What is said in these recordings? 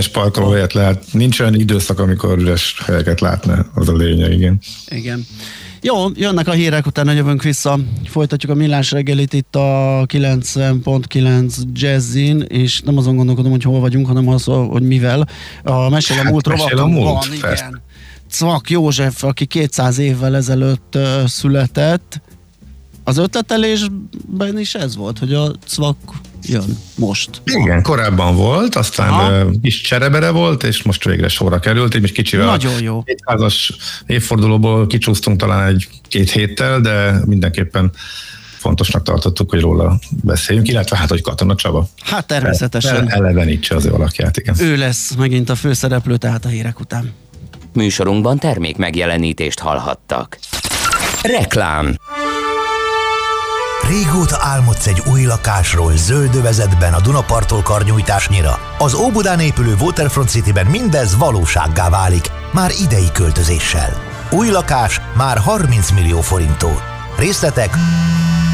üres parkolóhelyet lehet. Nincs olyan időszak, amikor üres helyeket látna, az a lényeg, igen. Igen. Jó, jönnek a hírek, utána jövünk vissza. Folytatjuk a millás reggelit itt a 90.9 Jazzin, és nem azon gondolkodom, hogy hol vagyunk, hanem az, hogy mivel. A Mesél a hát, múlt rovatunk van, igen. Cvak József, aki 200 évvel ezelőtt uh, született, az ötletelésben is ez volt, hogy a Cvak jön most. Igen, korábban volt, aztán Aha. kis cserebere volt, és most végre sorra került, egy kicsivel Nagyon jó. 200-as évfordulóból kicsúsztunk talán egy-két héttel, de mindenképpen fontosnak tartottuk, hogy róla beszéljünk, illetve hát, hogy Katona Csaba. Hát természetesen. Elevenítse az ő alakját, igen. Ő lesz megint a főszereplő, tehát a hírek után. Műsorunkban termék megjelenítést hallhattak. Reklám Régóta álmodsz egy új lakásról zöldövezetben a Dunapartól karnyújtásnyira. Az Óbudán épülő Waterfront Cityben mindez valósággá válik, már idei költözéssel. Új lakás már 30 millió forintól. Részletek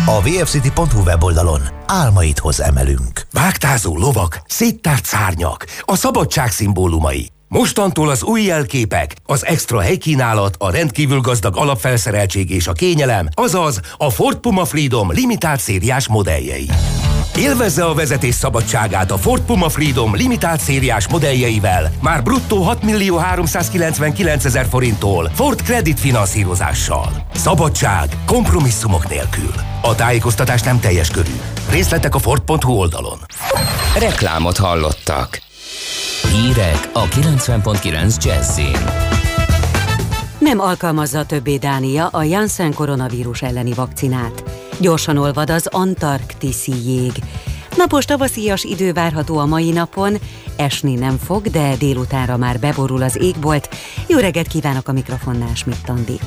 a vfcity.hu weboldalon. Álmaidhoz emelünk. Vágtázó lovak, széttárt szárnyak, a szabadság szimbólumai. Mostantól az új jelképek, az extra helykínálat, a rendkívül gazdag alapfelszereltség és a kényelem, azaz a Ford Puma Freedom limitált szériás modelljei. Élvezze a vezetés szabadságát a Ford Puma Freedom limitált szériás modelljeivel, már bruttó 6 millió 399 ezer forinttól Ford Credit finanszírozással. Szabadság, kompromisszumok nélkül. A tájékoztatás nem teljes körű. Részletek a Ford.hu oldalon. Reklámot hallottak. Hírek a 90.9 Jazzin. Nem alkalmazza többé Dánia a Janssen koronavírus elleni vakcinát. Gyorsan olvad az antarktiszi jég. Napos tavaszias idő várható a mai napon, esni nem fog, de délutánra már beborul az égbolt. Jó reggelt kívánok a mikrofonnál, Schmidt Andi.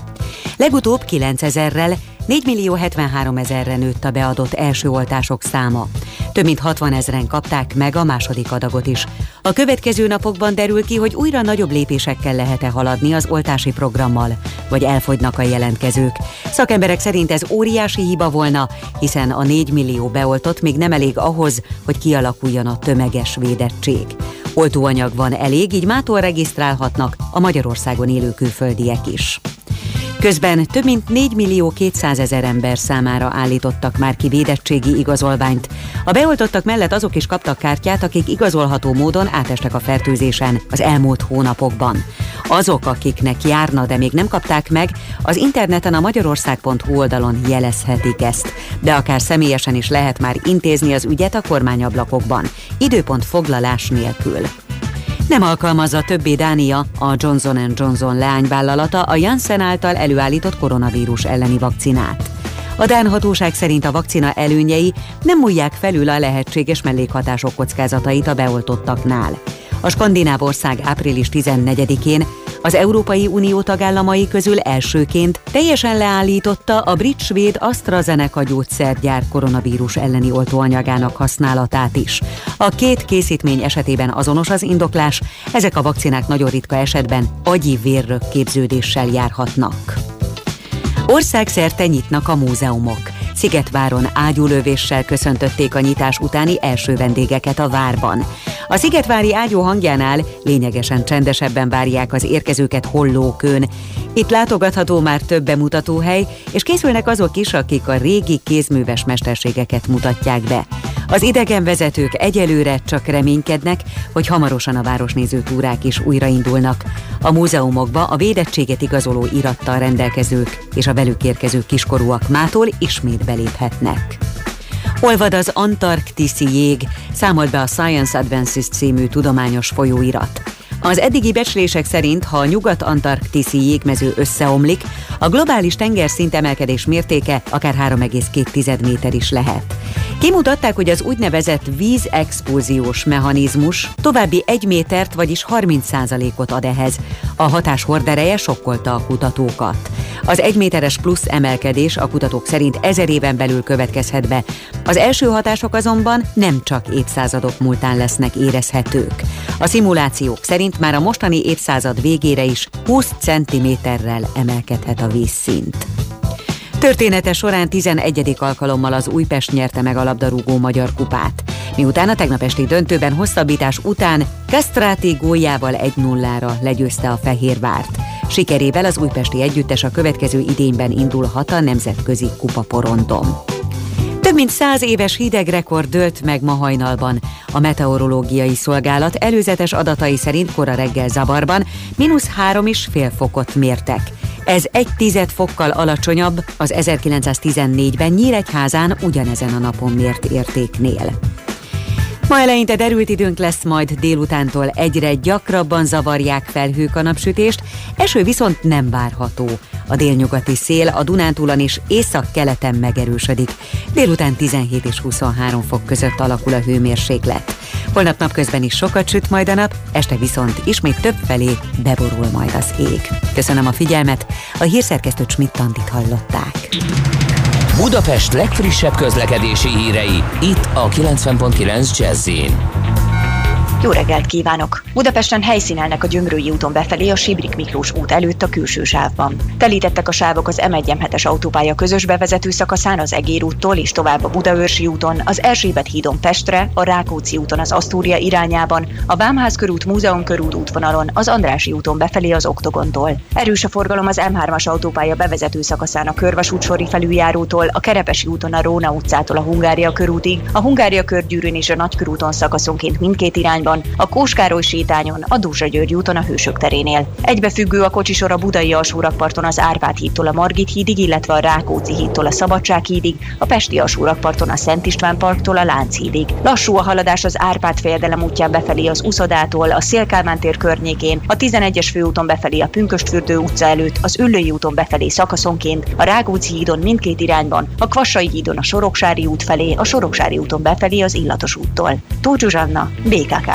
Legutóbb 9000-rel 4 millió 73 ezerre nőtt a beadott első oltások száma. Több mint 60 ezeren kapták meg a második adagot is. A következő napokban derül ki, hogy újra nagyobb lépésekkel lehet-e haladni az oltási programmal, vagy elfogynak a jelentkezők. Szakemberek szerint ez óriási hiba volna, hiszen a 4 millió beoltott még nem elég ahhoz, hogy kialakuljon a tömeges védettség. Oltóanyag van elég, így mától regisztrálhatnak a Magyarországon élő külföldiek is. Közben több mint 4 millió 200 ezer ember számára állítottak már ki védettségi igazolványt. A beoltottak mellett azok is kaptak kártyát, akik igazolható módon átestek a fertőzésen az elmúlt hónapokban. Azok, akiknek járna, de még nem kapták meg, az interneten a magyarország.hu oldalon jelezhetik ezt. De akár személyesen is lehet már intézni az ügyet a kormányablakokban, időpont foglalás nélkül. Nem alkalmazza többé Dánia, a Johnson Johnson leányvállalata a Janssen által előállított koronavírus elleni vakcinát. A Dán hatóság szerint a vakcina előnyei nem múlják felül a lehetséges mellékhatások kockázatait a beoltottaknál. A skandináv ország április 14-én az Európai Unió tagállamai közül elsőként teljesen leállította a brit-svéd AstraZeneca gyógyszergyár koronavírus elleni oltóanyagának használatát is. A két készítmény esetében azonos az indoklás, ezek a vakcinák nagyon ritka esetben agyi vérrök képződéssel járhatnak. Országszerte nyitnak a múzeumok. Szigetváron ágyúlövéssel köszöntötték a nyitás utáni első vendégeket a várban. A Szigetvári ágyú hangjánál lényegesen csendesebben várják az érkezőket hollókön. Itt látogatható már több bemutatóhely, és készülnek azok is, akik a régi kézműves mesterségeket mutatják be. Az idegenvezetők egyelőre csak reménykednek, hogy hamarosan a városnéző túrák is újraindulnak. A múzeumokba a védettséget igazoló irattal rendelkezők és a velük érkező kiskorúak mától ismét beléphetnek. Olvad az antarktiszi jég, számolt be a Science Advances című tudományos folyóirat. Az eddigi becslések szerint, ha a nyugat-antarktiszi jégmező összeomlik, a globális tengerszint emelkedés mértéke akár 3,2 méter is lehet. Kimutatták, hogy az úgynevezett vízexpulziós mechanizmus további egy métert, vagyis 30%-ot ad ehhez. A hatás hordereje sokkolta a kutatókat. Az egyméteres plusz emelkedés a kutatók szerint ezer éven belül következhet be. Az első hatások azonban nem csak évszázadok múltán lesznek érezhetők. A szimulációk szerint már a mostani évszázad végére is 20 cm-rel emelkedhet a vízszint. Története során 11. alkalommal az Újpest nyerte meg a labdarúgó magyar kupát. miután a tegnap esti döntőben hosszabbítás után Kastráti góljával 1-0-ra legyőzte a Fehérvárt. Sikerével az újpesti együttes a következő idényben indulhat a nemzetközi kupaporondon. Több mint száz éves hidegrekord dőlt meg ma hajnalban. A meteorológiai szolgálat előzetes adatai szerint kora reggel zavarban mínusz három és fél fokot mértek. Ez egy tized fokkal alacsonyabb az 1914-ben Nyíregyházán ugyanezen a napon mért értéknél. Ma eleinte derült időnk lesz, majd délutántól egyre gyakrabban zavarják felhők a napsütést, eső viszont nem várható. A délnyugati szél a Dunántúlon és észak-keleten megerősödik. Délután 17 és 23 fok között alakul a hőmérséklet. Holnap napközben is sokat süt majd a nap, este viszont ismét több felé beborul majd az ég. Köszönöm a figyelmet, a hírszerkesztő Schmidt-Tandit hallották. Budapest legfrissebb közlekedési hírei, itt a 90.9 jazz jó reggelt kívánok! Budapesten helyszínelnek a Gyömrői úton befelé a Sibrik Miklós út előtt a külső sávban. Telítettek a sávok az m 1 es autópálya közös bevezető szakaszán az Egér úttól és tovább a Budaörsi úton, az Erzsébet hídon Pestre, a Rákóczi úton az Asztúria irányában, a Vámház körút Múzeum körút útvonalon, az Andrási úton befelé az Oktogontól. Erős a forgalom az M3-as autópálya bevezető szakaszán a Körvasút sori felüljárótól, a Kerepesi úton a Róna utcától a Hungária körútig, a Hungária körgyűrűn és a Nagykörúton szakaszonként mindkét irányban, úton, a Kóskároly sétányon, a Dózsa György úton a Hősök terénél. Egybefüggő a kocsisor a Budai alsórakparton az Árpád hídtól a Margit hídig, illetve a Rákóczi hídtól a Szabadság hídig, a Pesti alsórakparton a Szent István parktól a Lánchídig. Lassú a haladás az Árpád fejedelem útján befelé az Uszodától, a Szélkálmán tér környékén, a 11-es főúton befelé a Pünköstfürdő utca előtt, az Üllői úton befelé szakaszonként, a Rákóczi hídon mindkét irányban, a Kvassai hídon a Soroksári út felé, a Soroksári úton befelé az Illatos úttól. Tóth BKK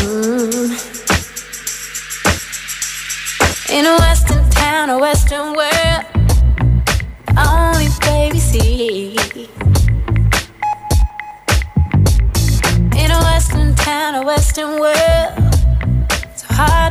kind of Western world, so hard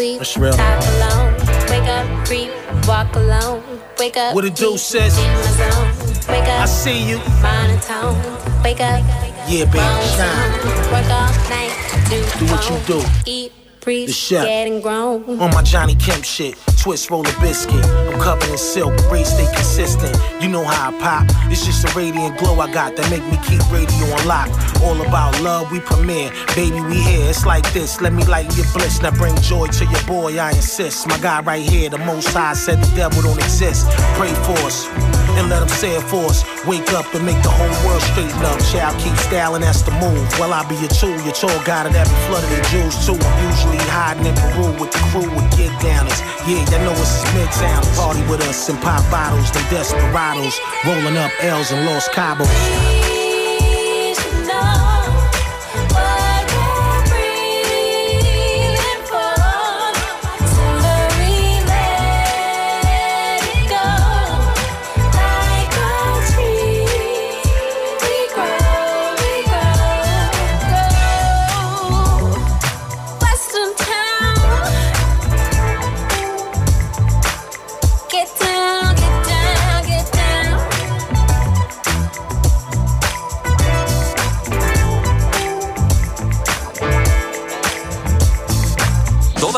sleep. Talk alone, wake up, creep, walk alone Wake up. What it do, sis? In my zone. Wake up. I see you. Fine and tone. Wake up. Yeah, baby, zone. Work all night. Do, Do what you do. Eat, breathe, The chef. getting grown. On my Johnny Kemp shit, twist, roll a biscuit. I'm covered in silk, braids stay consistent. You know how I pop. It's just a radiant glow I got that make me keep radio on lock. All about love, we premiere. Baby, we here. It's like this. Let me lighten your bliss. Now bring joy to your boy, I insist. My guy right here, the most high said the devil don't exist. Pray for us. And let say it for us. Wake up and make the whole world straighten up. Child, keep styling, that's the move. Well, I be your tool, your tour guide that be flooded in jewels too. I'm usually hiding in Peru with the crew with get downers. Yeah, y'all know it's midtown. Party with us and pop bottles, them desperados. Rolling up L's and Los Cabos.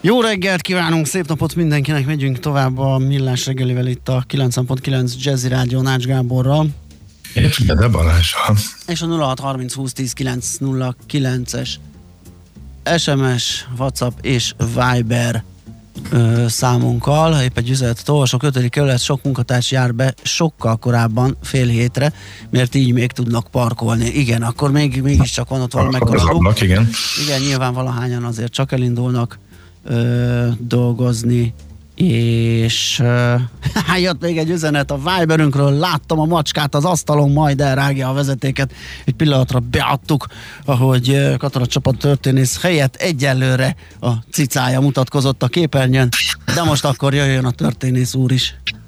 Jó reggelt kívánunk, szép napot mindenkinek, megyünk tovább a Millás reggelivel itt a 90.9 Jazzy Rádió Nács Gáborral. És Gede Balázsral. És a 0630 20 10 909-es SMS, WhatsApp és Viber ö, számunkkal. Épp egy üzenetet olvasok, 5. kerület sok munkatárs jár be sokkal korábban, fél hétre, mert így még tudnak parkolni. Igen, akkor még, mégiscsak van ott valami az ablak, igen. Igen, nyilván valahányan azért csak elindulnak ö, dolgozni, és ö, jött még egy üzenet a Viberünkről, láttam a macskát az asztalon, majd elrágja a vezetéket. Egy pillanatra beadtuk, ahogy ö, katonacsapat történész helyett egyelőre a cicája mutatkozott a képernyőn, de most akkor jöjjön a történész úr is.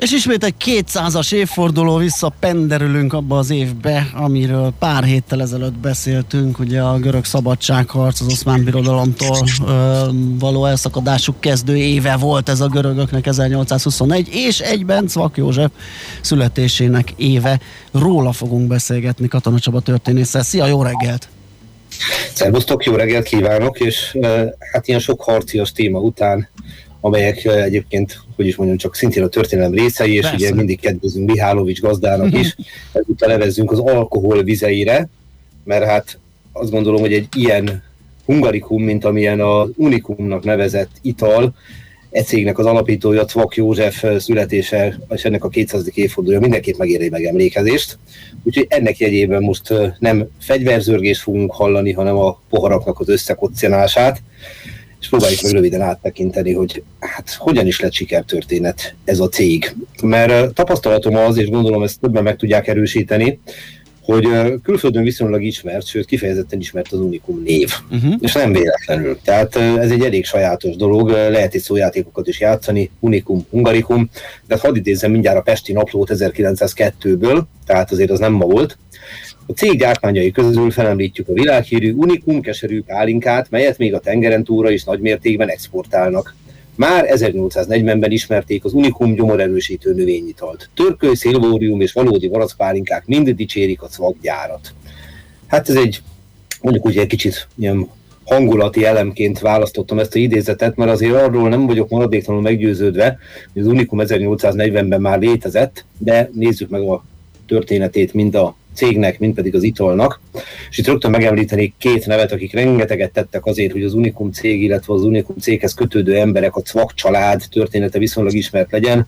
És ismét egy 200-as évforduló visszapenderülünk abba az évbe, amiről pár héttel ezelőtt beszéltünk, ugye a görög szabadságharc, az oszmán birodalomtól ö, való elszakadásuk kezdő éve volt ez a görögöknek 1821, és egyben Cvak József születésének éve. Róla fogunk beszélgetni Katona Csaba történésszel. Szia, jó reggelt! Szervusztok, jó reggelt kívánok, és hát ilyen sok harcias téma után, amelyek egyébként, hogy is mondjam, csak szintén a történelem részei, és Persze. ugye mindig kedvezünk Mihálovics gazdának is, ezúttal nevezzünk az alkohol vizeire, mert hát azt gondolom, hogy egy ilyen hungarikum, mint amilyen a unikumnak nevezett ital, e cégnek az alapítója, Tvak József születése, és ennek a 200. évfordulója mindenképp megéri megemlékezést. Úgyhogy ennek jegyében most nem fegyverzörgést fogunk hallani, hanem a poharaknak az összekoccanását, és próbáljuk meg röviden áttekinteni, hogy hát hogyan is lett sikertörténet ez a cég. Mert tapasztalatom az, és gondolom ezt többen meg tudják erősíteni, hogy külföldön viszonylag ismert, sőt kifejezetten ismert az Unikum név. Uh-huh. És nem véletlenül. Tehát eh, ez egy elég sajátos dolog, eh, lehet itt szójátékokat is játszani, Unikum, Hungarikum, de hadd idézzem mindjárt a Pesti Naplót 1902-ből, tehát azért az nem ma volt. A cég gyártmányai közül felemlítjük a világhírű Unikum keserű pálinkát, melyet még a tengeren túlra is nagymértékben exportálnak. Már 1840-ben ismerték az Unikum gyomorerősítő növényitalt. Törköly, szilvórium és valódi varacpálinkák mind dicsérik a cvak gyárat. Hát ez egy, mondjuk úgy egy kicsit ilyen hangulati elemként választottam ezt a idézetet, mert azért arról nem vagyok maradéktalanul meggyőződve, hogy az Unikum 1840-ben már létezett, de nézzük meg a történetét mind a cégnek, mind pedig az italnak. És itt rögtön megemlítenék két nevet, akik rengeteget tettek azért, hogy az Unikum cég, illetve az Unikum céghez kötődő emberek, a Cvak család története viszonylag ismert legyen.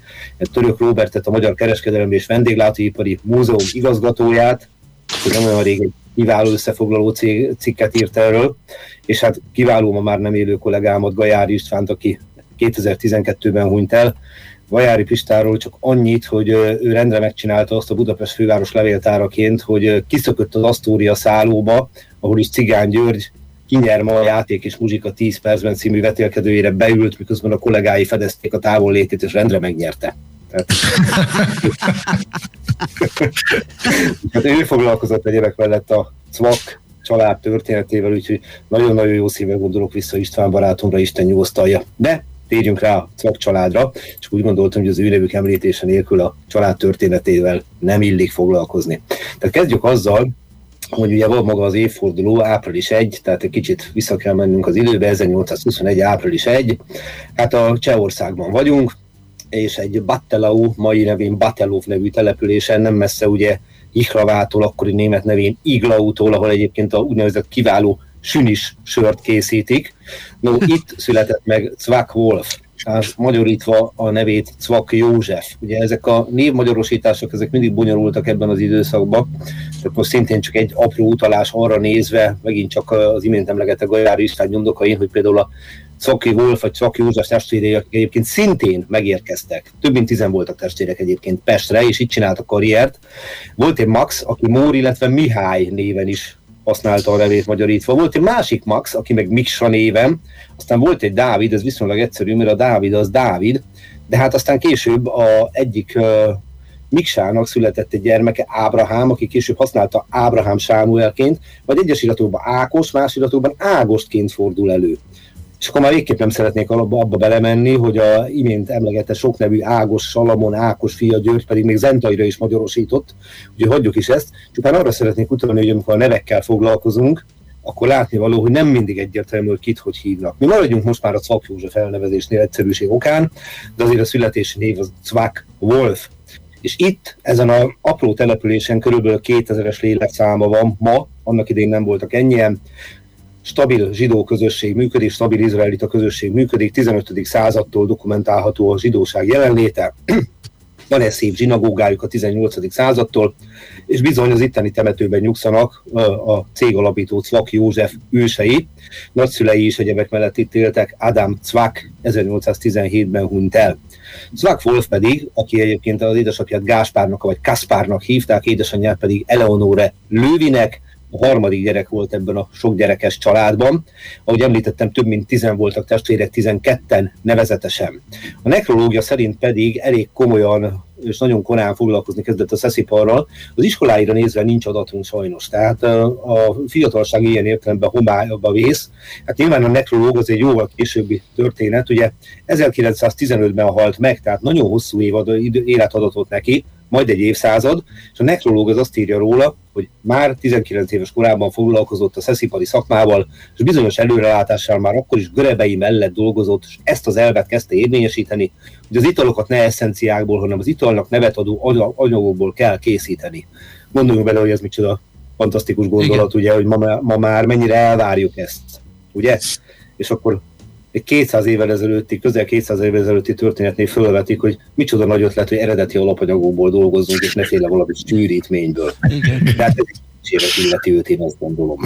Török Robertet, a Magyar Kereskedelmi és Vendéglátóipari Múzeum igazgatóját, nem olyan rég egy kiváló összefoglaló cég, cikket írt erről, és hát kiváló ma már nem élő kollégámat, Gajár Istvánt, aki 2012-ben hunyt el, Vajári Pistáról csak annyit, hogy ő rendre megcsinálta azt a Budapest főváros levéltáraként, hogy kiszökött az Asztória szállóba, ahol is Cigány György kinyer ma a játék és muzsika 10 percben című vetélkedőjére beült, miközben a kollégái fedezték a távollétét, és rendre megnyerte. Tehát, hát ő foglalkozott egyébek mellett a CVAK család történetével, úgyhogy nagyon-nagyon jó szívvel gondolok vissza István barátomra, Isten nyugosztalja. De térjünk rá a Cvak családra, csak úgy gondoltam, hogy az ő nevük említése nélkül a család történetével nem illik foglalkozni. Tehát kezdjük azzal, hogy ugye van maga az évforduló, április 1, tehát egy kicsit vissza kell mennünk az időbe, 1821. április 1. Hát a Csehországban vagyunk, és egy Battelau, mai nevén Batelov nevű településen, nem messze ugye Ihravától, akkori német nevén Iglautól, ahol egyébként a úgynevezett kiváló sünis sört készítik. No, itt született meg Cvak Wolf, az magyarítva a nevét Cvak József. Ugye ezek a névmagyarosítások, ezek mindig bonyolultak ebben az időszakban, tehát most szintén csak egy apró utalás arra nézve, megint csak az imént emlegetett Gajár István nyomdokain, hogy például a Cvaki Wolf vagy Cvaki József testvérei, egyébként szintén megérkeztek. Több mint tizen voltak testvérek egyébként Pestre, és itt csináltak karriert. Volt egy Max, aki Mór, illetve Mihály néven is használta a nevét magyarítva. Volt egy másik Max, aki meg Miksa néven, aztán volt egy Dávid, ez viszonylag egyszerű, mert a Dávid az Dávid, de hát aztán később a egyik uh, Miksának született egy gyermeke, Ábrahám, aki később használta Ábrahám Sámuelként, vagy egyes iratokban Ákos, más iratokban Ágostként fordul elő. És akkor már végképp nem szeretnék abba, abba belemenni, hogy a imént emlegette sok nevű Ágos, Salamon, Ákos fia György pedig még Zentaira is magyarosított, úgyhogy hagyjuk is ezt. Csupán arra szeretnék utalni, hogy amikor a nevekkel foglalkozunk, akkor látni való, hogy nem mindig egyértelmű, hogy kit hogy hívnak. Mi maradjunk most már a Cvak József elnevezésnél egyszerűség okán, de azért a születési név az Cvak Wolf. És itt, ezen a apró településen körülbelül 2000-es lélekszáma van ma, annak idén nem voltak ennyien, stabil zsidó közösség működik, stabil izraelita közösség működik, 15. századtól dokumentálható a zsidóság jelenléte, van egy szép zsinagógájuk a 18. századtól, és bizony az itteni temetőben nyugszanak a cég alapító Cvak József ősei. Nagyszülei is egyebek mellett itt éltek, Adam Cvak 1817-ben hunyt el. Cvak Wolf pedig, aki egyébként az édesapját Gáspárnak vagy Kaspárnak hívták, édesanyját pedig Eleonore Lővinek, a harmadik gyerek volt ebben a sok gyerekes családban. Ahogy említettem, több mint tizen voltak testvérek, tizenketten nevezetesen. A nekrológia szerint pedig elég komolyan és nagyon korán foglalkozni kezdett a szesziparral. Az iskoláira nézve nincs adatunk sajnos, tehát a fiatalság ilyen értelemben homályba vész. Hát nyilván a nekrológ az egy jóval későbbi történet, ugye 1915-ben halt meg, tehát nagyon hosszú évad, élet adatot neki, majd egy évszázad, és a nekrológ az azt írja róla, hogy már 19 éves korában foglalkozott a szeszipari szakmával, és bizonyos előrelátással már akkor is görebei mellett dolgozott, és ezt az elvet kezdte érvényesíteni, hogy az italokat ne eszenciákból, hanem az italnak nevet adó anyagokból kell készíteni. Gondoljunk bele, hogy ez micsoda fantasztikus gondolat, Igen. ugye, hogy ma, ma már mennyire elvárjuk ezt, ugye? És akkor 200 évvel ezelőtti, közel 200 évvel ezelőtti történetnél fölvetik, hogy micsoda nagy ötlet, hogy eredeti alapanyagokból dolgozzunk, és ne féle valami sűrítményből. Tehát ez egy évet illeti őt, én azt gondolom.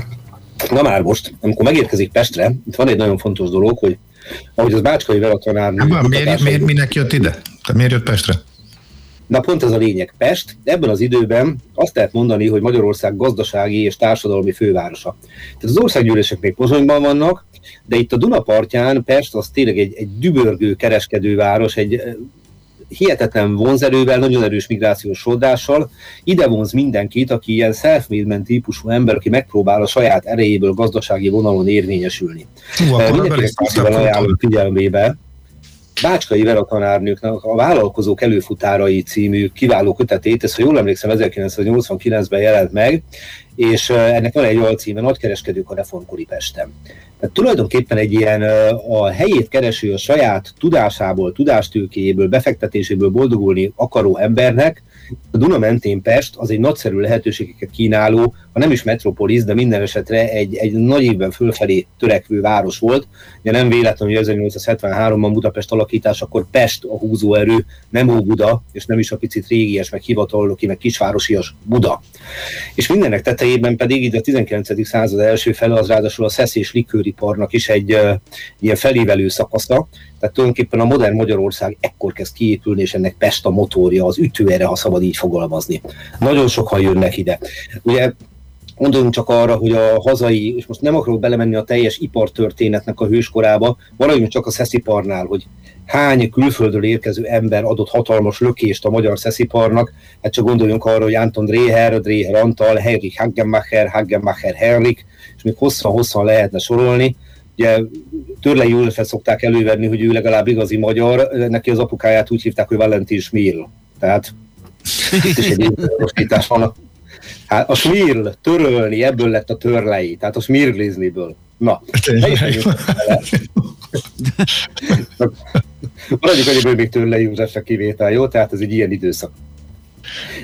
Na már most, amikor megérkezik Pestre, itt van egy nagyon fontos dolog, hogy ahogy az Bácskai Vera tanár... Miért, miért, minek jött ide? Te miért jött Pestre? Na pont ez a lényeg. Pest ebben az időben azt lehet mondani, hogy Magyarország gazdasági és társadalmi fővárosa. Tehát az országgyűlések még Pozsonyban vannak, de itt a Dunapartján Pest az tényleg egy, egy dübörgő kereskedőváros, egy hihetetlen vonzerővel, nagyon erős migrációs sordással, ide vonz mindenkit, aki ilyen self típusú ember, aki megpróbál a saját erejéből gazdasági vonalon érvényesülni. Mindenkinek ajánlom figyelmébe, Bácskai Vera tanárnőknek a Vállalkozók előfutárai című kiváló kötetét, ez, ha jól emlékszem, 1989-ben jelent meg, és ennek van egy alcíme, Nagykereskedők a reformkori Pesten. Tehát tulajdonképpen egy ilyen a helyét kereső a saját tudásából, tudástőkéjéből, befektetéséből boldogulni akaró embernek A Duna mentén Pest az egy nagyszerű lehetőségeket kínáló, ha nem is metropolis, de minden esetre egy, egy nagy évben fölfelé törekvő város volt. Ugye nem véletlen, hogy 1873-ban Budapest alakítás, akkor Pest a húzóerő, nem Óbuda, és nem is a picit régies, meg hivataloki, meg kisvárosias Buda. És mindennek tetejében pedig így a 19. század első fele az ráadásul a szesz és likőriparnak is egy uh, ilyen felévelő szakasza, tehát tulajdonképpen a modern Magyarország ekkor kezd kiépülni, és ennek Pest a motorja, az ütőere, ha szabad így fogalmazni. Nagyon sokan jönnek ide. Ugye Gondoljunk csak arra, hogy a hazai, és most nem akarok belemenni a teljes ipartörténetnek a hőskorába, maradjunk csak a szesziparnál, hogy hány külföldről érkező ember adott hatalmas lökést a magyar szesziparnak, hát csak gondoljunk arra, hogy Anton Dreher, Dreher Antal, Henrik Hagenmacher, Hagenmacher Henrik, és még hosszan-hosszan lehetne sorolni, ugye Törlei Józsefet szokták elővenni, hogy ő legalább igazi magyar, neki az apukáját úgy hívták, hogy Valentin Smil. Tehát itt is egy van. Hát a Smil, törölni, ebből lett a törlei, tehát a Smirglizniből. Na, Maradjuk hogy még Törlei Józsefre kivétel, jó? Tehát ez egy ilyen időszak.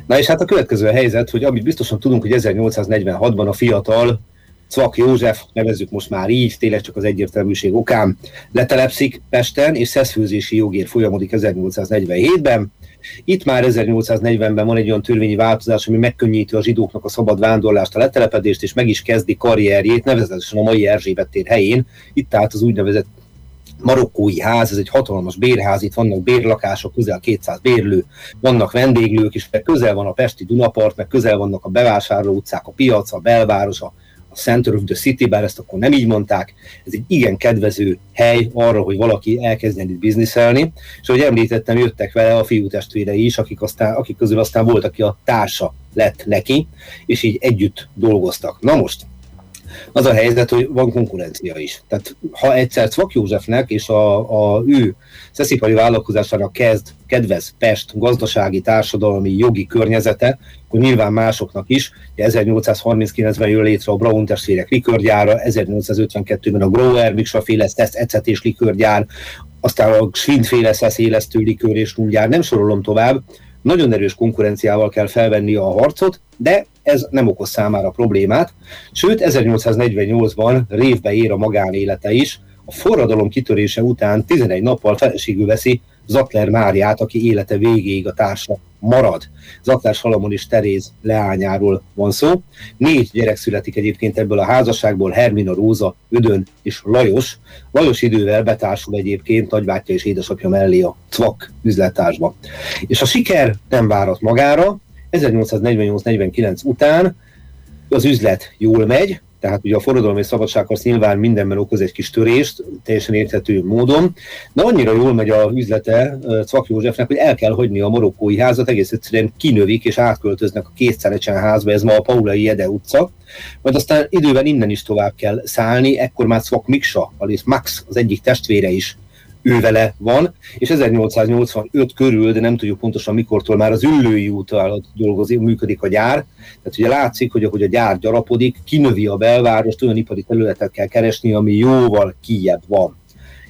Na és hát a következő a helyzet, hogy amit biztosan tudunk, hogy 1846-ban a fiatal Cvak József, nevezzük most már így, tényleg csak az egyértelműség okán, letelepszik Pesten, és szeszfőzési jogért folyamodik 1847-ben. Itt már 1840-ben van egy olyan törvényi változás, ami megkönnyíti a zsidóknak a szabad vándorlást, a letelepedést, és meg is kezdi karrierjét, nevezetesen a mai Erzsébet tér helyén. Itt állt az úgynevezett marokkói ház, ez egy hatalmas bérház, itt vannak bérlakások, közel 200 bérlő, vannak vendéglők is, meg közel van a Pesti Dunapart, meg közel vannak a bevásárló utcák, a piac, a belváros, a a Center of the City, bár ezt akkor nem így mondták, ez egy igen kedvező hely arra, hogy valaki elkezdjen itt bizniszelni, és ahogy említettem, jöttek vele a fiú testvérei is, akik, aztán, akik közül aztán volt, aki a társa lett neki, és így együtt dolgoztak. Na most, az a helyzet, hogy van konkurencia is. Tehát ha egyszer Cvak Józsefnek és a, a ő szeszipari vállalkozásának kezd, kedvez Pest gazdasági, társadalmi, jogi környezete, akkor nyilván másoknak is. 1839-ben jön létre a Braun testvérek likörgyára, 1852-ben a Grower, Miksaféle ecetés likörgyár, aztán a Schwindféle szeszélesztő likőr és gyár, nem sorolom tovább, nagyon erős konkurenciával kell felvenni a harcot, de ez nem okoz számára problémát. Sőt, 1848-ban révbe ér a magánélete is, a forradalom kitörése után 11 nappal feleségül veszi Zakler Máriát, aki élete végéig a társa marad. Zakler Salamon és Teréz leányáról van szó. Négy gyerek születik egyébként ebből a házasságból, Hermina, Róza, Ödön és Lajos. Lajos idővel betársul egyébként nagybátyja és édesapja mellé a Cvak üzlettársba. És a siker nem várat magára, 1848-49 után az üzlet jól megy, tehát ugye a forradalmi és szabadságharc nyilván mindenben okoz egy kis törést, teljesen érthető módon, de annyira jól megy a üzlete Cvak Józsefnek, hogy el kell hagyni a marokkói házat, egész egyszerűen kinövik és átköltöznek a kétszerecsen házba, ez ma a Paulai Ede utca, majd aztán időben innen is tovább kell szállni, ekkor már Cvak Miksa, alias Max, az egyik testvére is ő vele van, és 1885 körül, de nem tudjuk pontosan mikortól már az Üllői út alatt dolgozik, működik a gyár. Tehát ugye látszik, hogy ahogy a gyár gyarapodik, kinövi a belvárost, olyan ipari területet kell keresni, ami jóval kijebb van.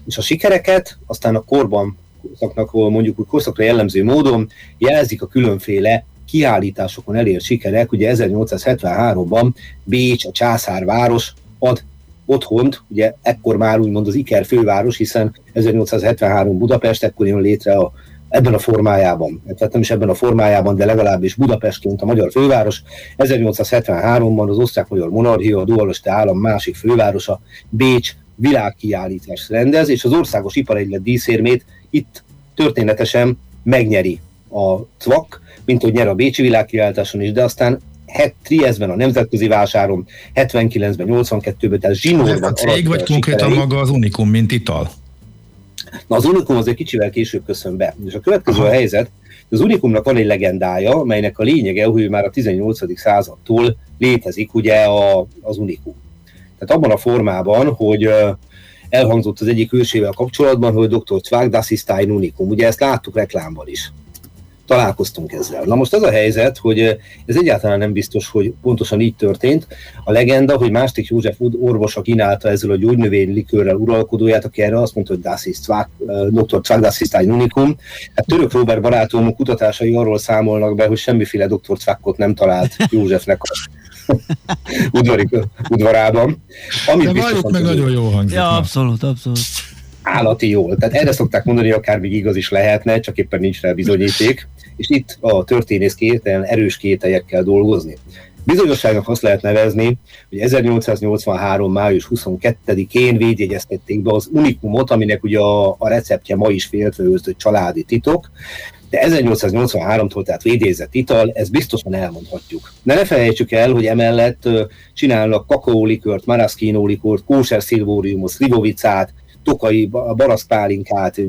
És a sikereket aztán a korban korszaknak, mondjuk úgy korszakra jellemző módon jelzik a különféle kiállításokon elért sikerek. Ugye 1873-ban Bécs, a császárváros ad otthont, ugye ekkor már úgymond az Iker főváros, hiszen 1873 Budapest, ekkor jön létre a, ebben a formájában, tehát nem is ebben a formájában, de legalábbis Budapestként a magyar főváros. 1873-ban az osztrák-magyar monarchia, a dualista állam másik fővárosa, Bécs világkiállítás rendez, és az országos iparegylet díszérmét itt történetesen megnyeri a CVAK, mint hogy nyer a Bécsi világkiállításon is, de aztán Trieszben a nemzetközi vásáron, 79-ben, 82-ben, tehát zsinórban. Ez a cég, vagy konkrétan sikerei. maga az Unikum, mint ital? Na az Unikum azért kicsivel később köszön be. És a következő Aha. a helyzet, az Unikumnak van egy legendája, melynek a lényege, hogy már a 18. századtól létezik ugye a, az Unikum. Tehát abban a formában, hogy elhangzott az egyik ősével kapcsolatban, hogy Dr. Zweig, das ist ein Unikum. Ugye ezt láttuk reklámban is. Találkoztunk ezzel. Na most az a helyzet, hogy ez egyáltalán nem biztos, hogy pontosan így történt. A legenda, hogy Mástik József orvosa kínálta ezzel a gyógynövény likőrrel uralkodóját, aki erre azt mondta, hogy das ist Zwak, dr. Zwak, das ist ein unikum. Hát török Robert barátom kutatásai arról számolnak be, hogy semmiféle dr. Zwakot nem talált Józsefnek a udvari, udvarában. Amit De valljuk meg nagyon jó hangzik. Ja, abszolút, abszolút állati jól. Tehát erre szokták mondani, hogy akár még igaz is lehetne, csak éppen nincs rá bizonyíték, és itt a történész kételjen erős kételyekkel dolgozni. Bizonyosságnak azt lehet nevezni, hogy 1883. május 22-én védjegyeztették be az unikumot, aminek ugye a, a receptje ma is féltőzött családi titok, de 1883-tól, tehát védézett ital, ez biztosan elmondhatjuk. De ne felejtsük el, hogy emellett csinálnak kakaólikört, maraszkínólikört, kóser szilvóriumot, szlivovicát, tokai baraszpálinkát,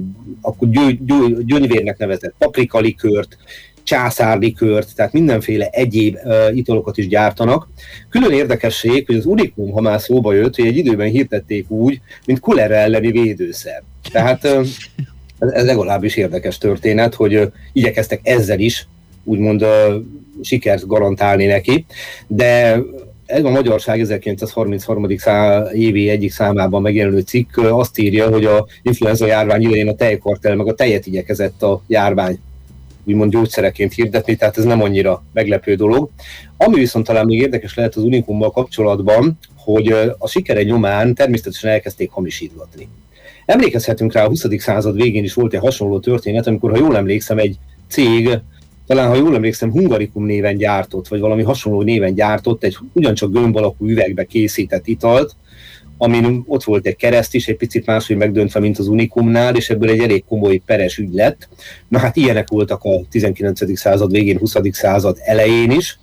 akkor gyö, gyö, gyöngyvérnek nevezett paprikalikört, császárlikört, tehát mindenféle egyéb uh, italokat is gyártanak. Külön érdekesség, hogy az unikum, ha már szóba jött, hogy egy időben hirdették úgy, mint kolera elleni védőszer. Tehát uh, ez legalábbis érdekes történet, hogy uh, igyekeztek ezzel is úgymond uh, sikert garantálni neki, de ez a Magyarság 1933. Szá, évi egyik számában megjelenő cikk azt írja, hogy a influenza járvány idején a tejkartel meg a tejet igyekezett a járvány úgymond gyógyszereként hirdetni, tehát ez nem annyira meglepő dolog. Ami viszont talán még érdekes lehet az Unikummal kapcsolatban, hogy a sikere nyomán természetesen elkezdték hamisítgatni. Emlékezhetünk rá, a 20. század végén is volt egy hasonló történet, amikor, ha jól emlékszem, egy cég talán ha jól emlékszem, Hungarikum néven gyártott, vagy valami hasonló néven gyártott egy ugyancsak gömb alakú üvegbe készített italt, amin ott volt egy kereszt is, egy picit máshogy megdöntve, mint az Unikumnál, és ebből egy elég komoly peres ügy lett. Na hát ilyenek voltak a 19. század végén, 20. század elején is,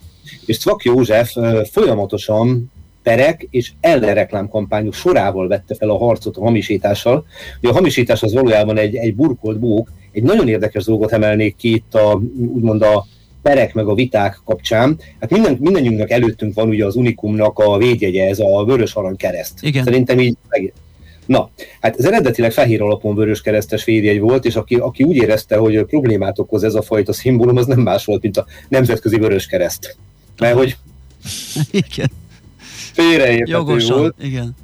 és Cvak József folyamatosan perek és ellenreklámkampányok sorával vette fel a harcot a hamisítással. Ugye a hamisítás az valójában egy, egy burkolt bók, egy nagyon érdekes dolgot emelnék ki itt a, úgymond a perek meg a viták kapcsán. Hát minden, mindannyiunknak előttünk van ugye az Unikumnak a védjegye, ez a vörös arany kereszt. Igen. Szerintem így. Na, hát ez eredetileg fehér alapon vörös keresztes védjegy volt, és aki, aki úgy érezte, hogy problémát okoz ez a fajta szimbólum, az nem más volt, mint a nemzetközi vörös kereszt. Mert hogy igen. Félreérthető Jogosan, volt. igen.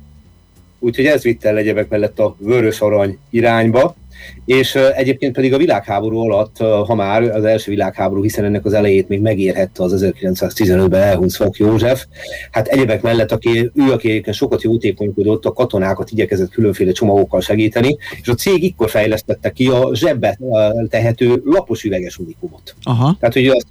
Úgyhogy ez vitte el egyebek mellett a vörös arany irányba. És egyébként pedig a világháború alatt, ha már az első világháború, hiszen ennek az elejét még megérhette az 1915-ben elhúzva József, hát egyebek mellett, aki, ő, aki egyébként sokat jótékonykodott, a katonákat igyekezett különféle csomagokkal segíteni, és a cég ikkor fejlesztette ki a zsebbe tehető lapos üveges unikumot. Aha. Tehát, hogy azt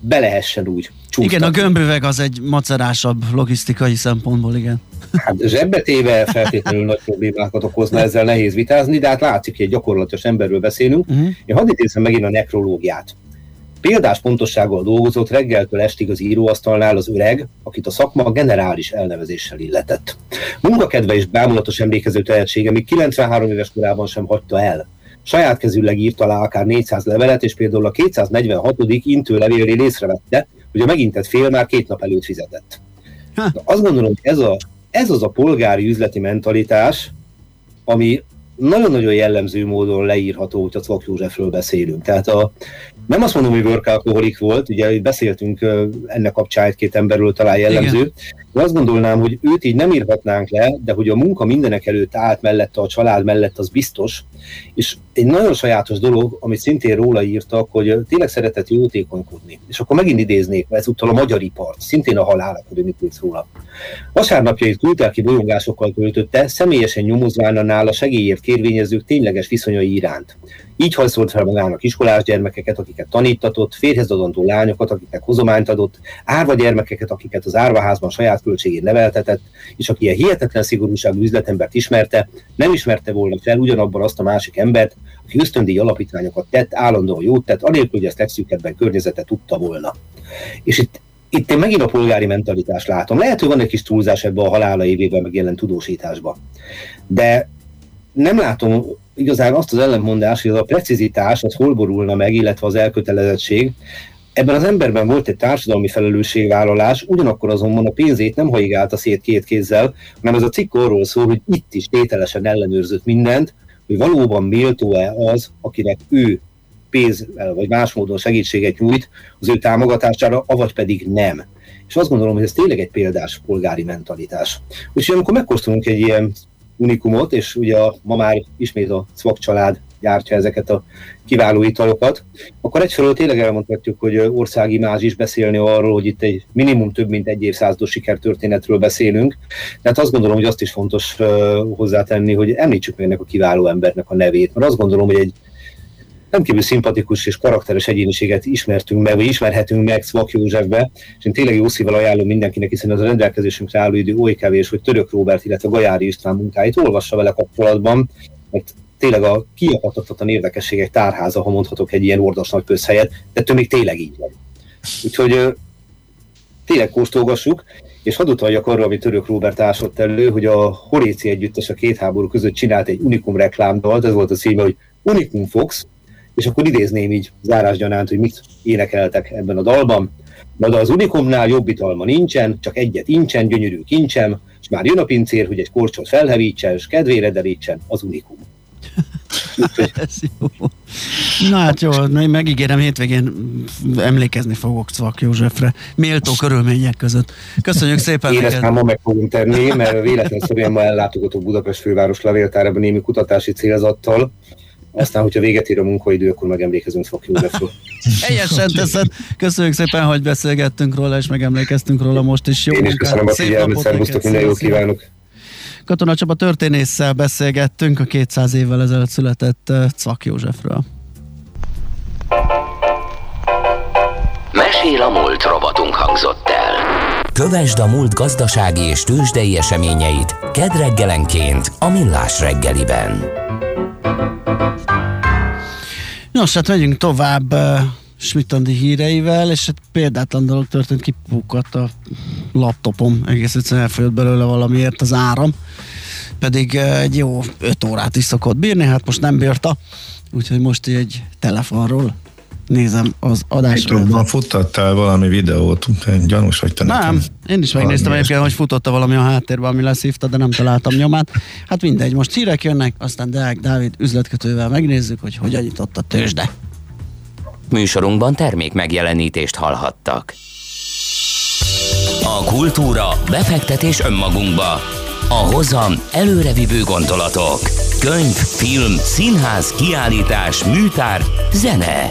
be lehessen úgy csúsztatni. Igen, a gömbüveg az egy macerásabb logisztikai szempontból, igen. Hát zsebbetéve feltétlenül nagy problémákat okozna, ezzel nehéz vitázni, de hát látszik, hogy egy gyakorlatos emberről beszélünk. Uh-huh. Én hadd idézem megint a nekrológiát. Példás pontossággal dolgozott reggeltől estig az íróasztalnál az öreg, akit a szakma generális elnevezéssel illetett. Munkakedve és bámulatos emlékező tehetsége még 93 éves korában sem hagyta el. Saját kezűleg írta alá akár 400 levelet, és például a 246. intő levélnél észrevette, hogy a megintett fél már két nap előtt fizetett. De azt gondolom, hogy ez, a, ez az a polgári üzleti mentalitás, ami nagyon-nagyon jellemző módon leírható, hogy a Cvak Józsefről beszélünk. Tehát a, nem azt mondom, hogy workaholic volt, ugye beszéltünk ennek kapcsán egy-két emberről talán jellemző, Igen. de azt gondolnám, hogy őt így nem írhatnánk le, de hogy a munka mindenek előtt állt mellette, a család mellett, az biztos. És egy nagyon sajátos dolog, amit szintén róla írtak, hogy tényleg szeretett jótékonykodni. És akkor megint idéznék, ezúttal a magyar ipart, szintén a halál, hogy mit tudsz róla. Vasárnapjait kültelki bolyongásokkal töltötte, személyesen nyomozván a nála segélyért kérvényezők tényleges viszonyai iránt. Így hajszolt fel magának iskolás gyermekeket, akiket tanítatott, férhez adandó lányokat, akiknek hozományt adott, árva gyermekeket, akiket az árvaházban saját költségén neveltetett, és aki ilyen hihetetlen szigorúságú üzletembert ismerte, nem ismerte volna fel ugyanabban azt a másik embert, aki ösztöndíj alapítványokat tett, állandóan jót tett, anélkül, hogy ezt legszűkebben környezetet tudta volna. És itt itt én megint a polgári mentalitást látom. Lehet, hogy van egy kis túlzás ebbe a halála évében megjelent tudósításba. De nem látom igazán azt az ellentmondást, hogy az a precizitás, az hol borulna meg, illetve az elkötelezettség. Ebben az emberben volt egy társadalmi felelősségvállalás, ugyanakkor azonban a pénzét nem haigálta szét két kézzel, hanem ez a cikk arról szól, hogy itt is tételesen ellenőrzött mindent, hogy valóban méltó-e az, akinek ő pénzzel vagy más módon segítséget nyújt az ő támogatására, avagy pedig nem. És azt gondolom, hogy ez tényleg egy példás polgári mentalitás. Úgyhogy amikor megkóstolunk egy ilyen unikumot, és ugye a, ma már ismét a Cvak család gyártja ezeket a kiváló italokat, akkor egyfelől tényleg elmondhatjuk, hogy országi más is beszélni arról, hogy itt egy minimum több mint egy évszázados sikertörténetről beszélünk. Tehát azt gondolom, hogy azt is fontos hozzátenni, hogy említsük meg ennek a kiváló embernek a nevét, mert azt gondolom, hogy egy rendkívül szimpatikus és karakteres egyéniséget ismertünk meg, vagy ismerhetünk meg Szvak Józsefbe, és én tényleg jó szívvel ajánlom mindenkinek, hiszen az a rendelkezésünkre álló idő oly kevés, hogy Török Róbert, illetve Gajári István munkáit olvassa vele kapcsolatban, mert tényleg a kiakadhatatlan érdekességek tárháza, ha mondhatok egy ilyen ordas nagy közhelyet, de ettől még tényleg így van. Úgyhogy tényleg kóstolgassuk, és hadd utaljak arra, amit Török Róbert ásott elő, hogy a Horéci együttes a két háború között csinált egy Unikum reklámdalt, ez volt a címe, hogy Unikum Fox, és akkor idézném így zárásgyanánt, hogy mit énekeltek ebben a dalban. Na de az Unikumnál jobb italma nincsen, csak egyet incsen, gyönyörű kincsem, és már jön a pincér, hogy egy korcsot felhevítsen, és kedvére derítsen az Unikum. Ez jó. Na hát jó, megígérem, hétvégén emlékezni fogok Cvak Józsefre, méltó körülmények között. Köszönjük szépen! Én ezt már meg fogunk tenni, mert véletlenszerűen ma ellátogatok Budapest főváros levéltárában némi kutatási célzattal, aztán, hogyha véget ér a munkaidő, akkor megemlékezünk Szvak Józsefről. Helyesen teszed. Köszönjük szépen, hogy beszélgettünk róla, és megemlékeztünk róla most is. Jó Én is köszönöm a figyelmet, szervusztok, minden jót kívánok! Katona Csaba történésszel beszélgettünk a 200 évvel ezelőtt született Cvak Józsefről. Mesél a múlt robotunk hangzott el. Kövesd a múlt gazdasági és tőzsdei eseményeit kedd reggelenként a Millás reggeliben. Nos, hát megyünk tovább Smitandi híreivel, és hát példátlan dolog történt, kipukadt a laptopom, egész egyszerűen elfogyott belőle valamiért az áram, pedig egy jó 5 órát is szokott bírni, hát most nem bírta, úgyhogy most egy telefonról nézem az adást. Youtube-ban futtattál valami videót, gyanús vagy te Nem, nekem. én is megnéztem egyébként, hogy futotta valami a háttérben, ami leszívta, de nem találtam nyomát. Hát mindegy, most hírek jönnek, aztán Deák Dávid üzletkötővel megnézzük, hogy hogyan nyitott a tőzsde. Műsorunkban termék megjelenítést hallhattak. A kultúra, befektetés önmagunkba. A hozam előrevívő gondolatok. Könyv, film, színház, kiállítás, műtár, zene.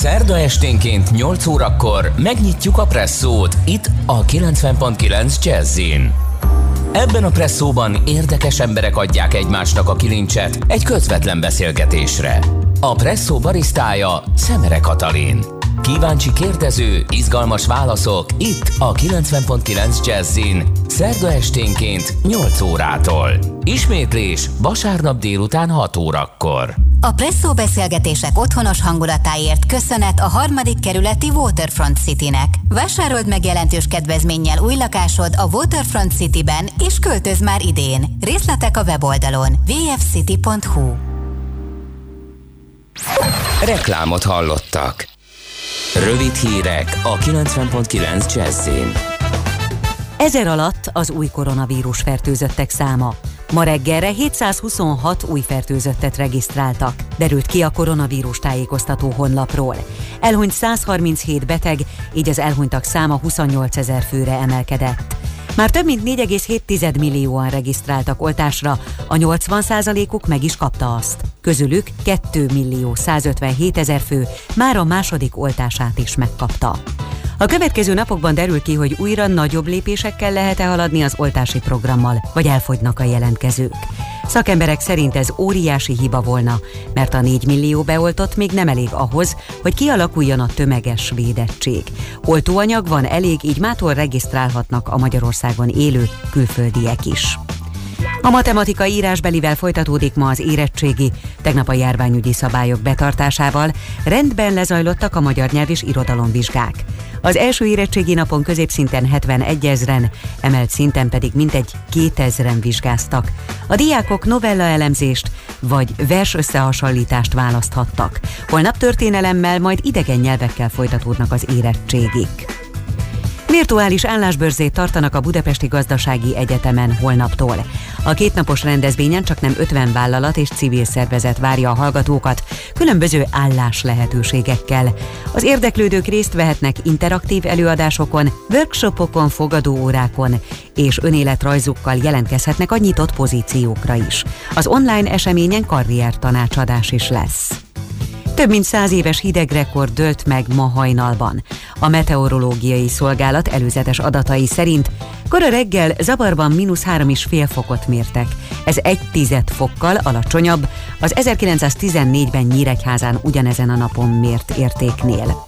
Szerda esténként 8 órakor megnyitjuk a presszót itt a 90.9 Jazzin. Ebben a presszóban érdekes emberek adják egymásnak a kilincset egy közvetlen beszélgetésre. A presszó barisztája Szemere Katalin. Kíváncsi kérdező, izgalmas válaszok itt a 90.9 Jazzin. Szerda esténként 8 órától. Ismétlés vasárnap délután 6 órakor. A Presszó beszélgetések otthonos hangulatáért köszönet a harmadik kerületi Waterfront Citynek. Vásárold meg jelentős kedvezménnyel új lakásod a Waterfront Cityben, és költöz már idén. Részletek a weboldalon vfcity.hu Reklámot hallottak. Rövid hírek a 90.9 Jazzin. Ezer alatt az új koronavírus fertőzöttek száma. Ma reggelre 726 új fertőzöttet regisztráltak, derült ki a koronavírus tájékoztató honlapról. Elhunyt 137 beteg, így az elhunytak száma 28 ezer főre emelkedett. Már több mint 4,7 millióan regisztráltak oltásra, a 80%-uk meg is kapta azt. Közülük 2 millió 157 ezer fő már a második oltását is megkapta. A következő napokban derül ki, hogy újra nagyobb lépésekkel lehet-e haladni az oltási programmal, vagy elfogynak a jelentkezők. Szakemberek szerint ez óriási hiba volna, mert a 4 millió beoltott még nem elég ahhoz, hogy kialakuljon a tömeges védettség. Oltóanyag van elég, így mától regisztrálhatnak a Magyarországon élő külföldiek is. A matematika írásbelivel folytatódik ma az érettségi, tegnap a járványügyi szabályok betartásával rendben lezajlottak a magyar nyelv és irodalomvizsgák. Az első érettségi napon középszinten 71 ezren, emelt szinten pedig mintegy 2000-en vizsgáztak. A diákok novella elemzést vagy vers összehasonlítást választhattak. Holnap történelemmel, majd idegen nyelvekkel folytatódnak az érettségik. Virtuális állásbörzét tartanak a Budapesti Gazdasági Egyetemen holnaptól. A kétnapos rendezvényen csak nem 50 vállalat és civil szervezet várja a hallgatókat különböző állás lehetőségekkel. Az érdeklődők részt vehetnek interaktív előadásokon, workshopokon, fogadóórákon és önéletrajzukkal jelentkezhetnek a nyitott pozíciókra is. Az online eseményen karrier tanácsadás is lesz. Több mint száz éves hidegrekord dölt meg ma hajnalban. A meteorológiai szolgálat előzetes adatai szerint kora reggel zavarban mínusz három és fél fokot mértek. Ez egy tized fokkal alacsonyabb az 1914-ben Nyíregyházán ugyanezen a napon mért értéknél.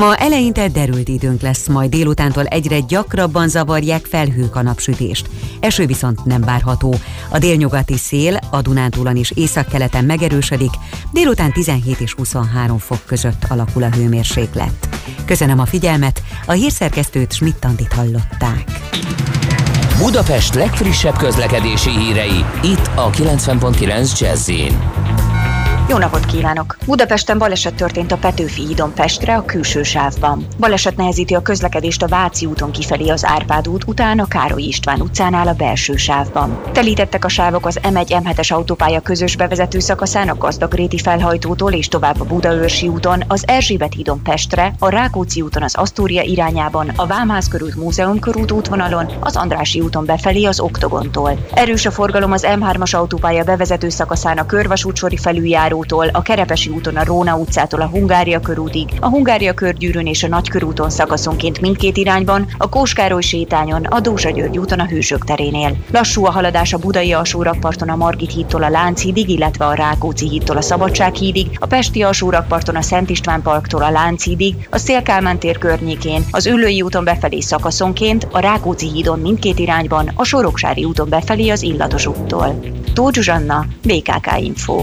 Ma eleinte derült időnk lesz, majd délutántól egyre gyakrabban zavarják felhők a napsütést. Eső viszont nem várható. A délnyugati szél a Dunántúlon és északkeleten megerősödik, délután 17 és 23 fok között alakul a hőmérséklet. Köszönöm a figyelmet, a hírszerkesztőt Schmidt-Tandit hallották. Budapest legfrissebb közlekedési hírei, itt a 90.9 jazz jó napot kívánok! Budapesten baleset történt a Petőfi hídon Pestre a külső sávban. Baleset nehezíti a közlekedést a Váci úton kifelé az Árpád út után a Károly István utcánál a belső sávban. Telítettek a sávok az M1 M7-es autópálya közös bevezető szakaszán a Gazdagréti felhajtótól és tovább a Budaörsi úton, az Erzsébet hídon Pestre, a Rákóczi úton az Asztória irányában, a Vámház körút Múzeum körút útvonalon, az Andrási úton befelé az Oktogontól. Erős a forgalom az M3-as autópálya bevezető szakaszán a Körvasútsori felüljáró úttól, a Kerepesi úton a Róna utcától a Hungária körútig, a Hungária körgyűrűn és a Nagykörúton szakaszonként mindkét irányban, a Kóskároly sétányon, a Dózsa György úton a Hősök terénél. Lassú a haladás a Budai alsórakparton a Margit hídtól a Lánchídig, illetve a Rákóczi hídtól a Szabadság hídig, a Pesti alsórakparton a Szent István parktól a Lánchídig, a Szélkálmán tér környékén, az Üllői úton befelé szakaszonként, a Rákóczi hídon mindkét irányban, a Soroksári úton befelé az Illatos úttól. Tóth Zsuzsanna, BKK Info.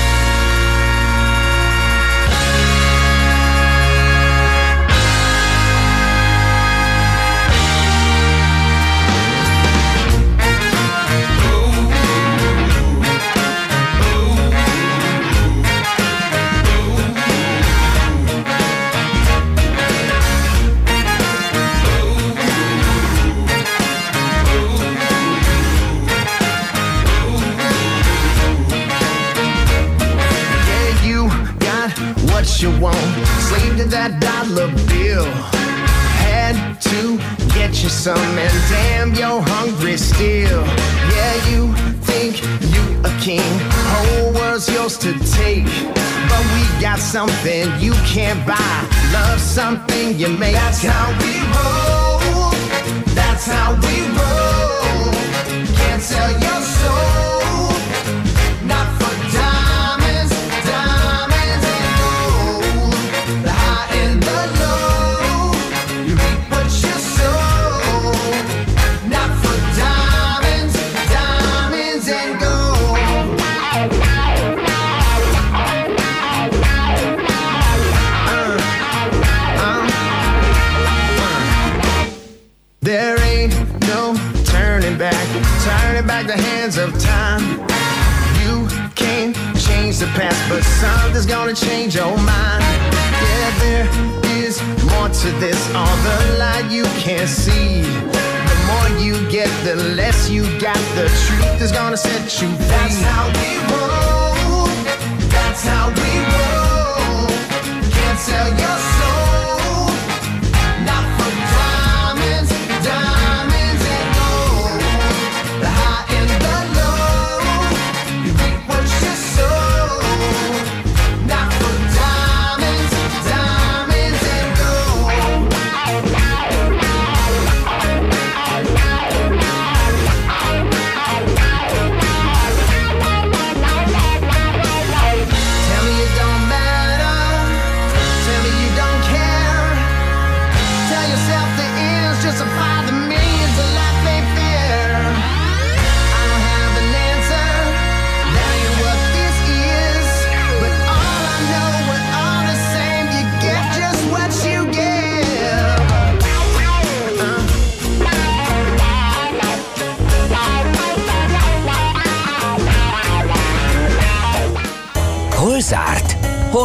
Get you some, and damn, you're hungry still. Yeah, you think you a king, whole world's yours to take. But we got something you can't buy. Love something you make. That's how we roll. That's how we roll. Can't sell your but something's gonna change your mind. Yeah, there is more to this, all the light you can't see. The more you get, the less you got. The truth is gonna set you free. That's how we roll. That's how we roll. Can't sell your soul.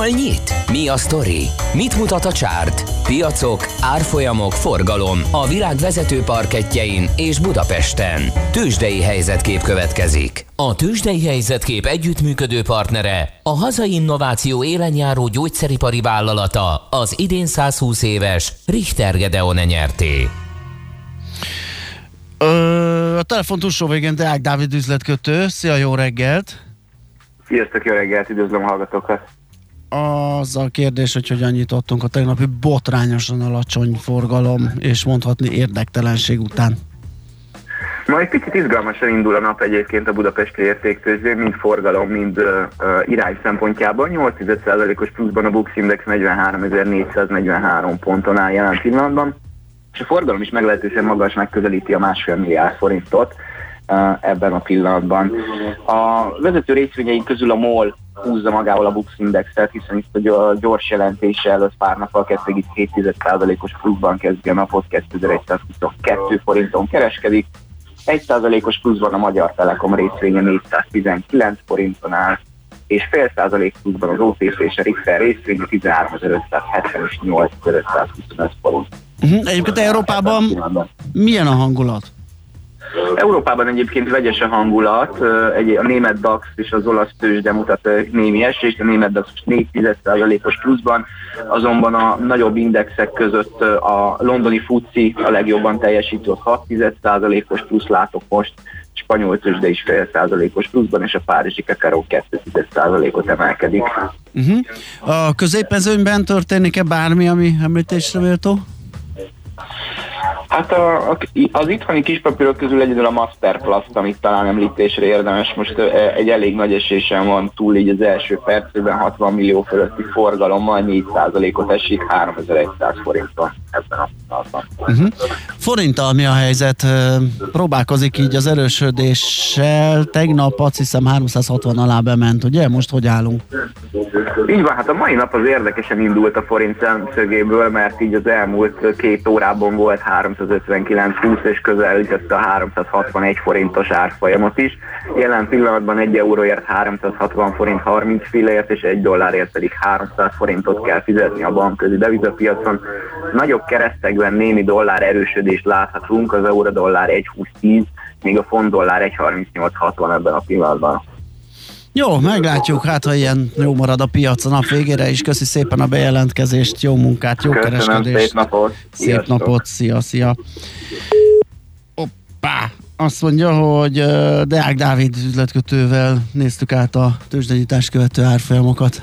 Hol nyit? Mi a sztori? Mit mutat a csárt? Piacok, árfolyamok, forgalom a világ vezető parketjein és Budapesten. Tősdei helyzetkép következik. A Tősdei helyzetkép együttműködő partnere, a hazai innováció élenjáró gyógyszeripari vállalata, az idén 120 éves Richter Gedeon nyerté. Ö, a telefon túlsó végén Deák Dávid üzletkötő. Szia, jó reggelt! Sziasztok, jó reggelt, üdvözlöm a hallgatókat! Az a kérdés, hogy hogyan nyitottunk a tegnapi botrányosan alacsony forgalom, és mondhatni érdektelenség után. Ma egy picit izgalmasan indul a nap egyébként a budapesti értéktőzsdén, mind forgalom, mind uh, uh, irány szempontjából. 8,1%-os pluszban a Bux Index 43.443 ponton áll jelen pillanatban, és a forgalom is meglehetősen magas, megközelíti a másfél milliárd forintot ebben a pillanatban. A vezető részvényeink közül a MOL húzza magával a Bux Indexet, hiszen itt a gyors jelentése előtt pár nappal 2,7%-os pluszban kezdi a napot, 2122 forinton kereskedik. 1%-os pluszban a Magyar Telekom részvénye 419 forinton áll, és fél százalék pluszban az OTC és a Richter részvénye 13.570 és 8.525 forint. Uh-huh. Egyébként Európában milyen a hangulat? Európában egyébként vegyes a hangulat, egy, a német DAX és az olasz tőzsde mutat némi esést, a német DAX 4,1%-os pluszban, azonban a nagyobb indexek között a londoni FUCI a legjobban teljesítő, 6,1%-os plusz látok most, spanyol tőzsde is fél százalékos pluszban, és a párizsi kakaró 2 százalékot emelkedik. Uh-huh. A középmezőnyben történik-e bármi, ami említésre méltó? Hát a, a, az itthoni kispapírok közül egyedül a Masterplast, amit talán említésre érdemes. Most egy elég nagy esésen van túl így az első percben 60 millió fölötti forgalommal 4%-ot esik 3100 forinton ebben a. Uh-huh. Forinttal mi a helyzet? Próbálkozik így az erősödéssel. Tegnap azt hiszem 360 alá bement, ugye? Most hogy állunk? Így van, hát a mai nap az érdekesen indult a forint szemszögéből, mert így az elmúlt két órában volt 359-20 és közelítette a 361 forintos árfolyamot is. Jelen pillanatban 1 euróért 360 forint 30 fillért, és 1 dollárért pedig 300 forintot kell fizetni a bankközi devizapiacon. Nagyobb keresztekben némi dollár erősödést láthatunk, az euró dollár 1,2010, míg a font dollár 1,3860 ebben a pillanatban. Jó, meglátjuk, hát ha ilyen jó marad a piac a nap végére is. Köszi szépen a bejelentkezést, jó munkát, jó Köszönöm, kereskedést. szép napot. Szép Sziasztok. napot, szia, szia. Hoppá! Azt mondja, hogy Deák Dávid üzletkötővel néztük át a tőzsdenyítást követő árfolyamokat.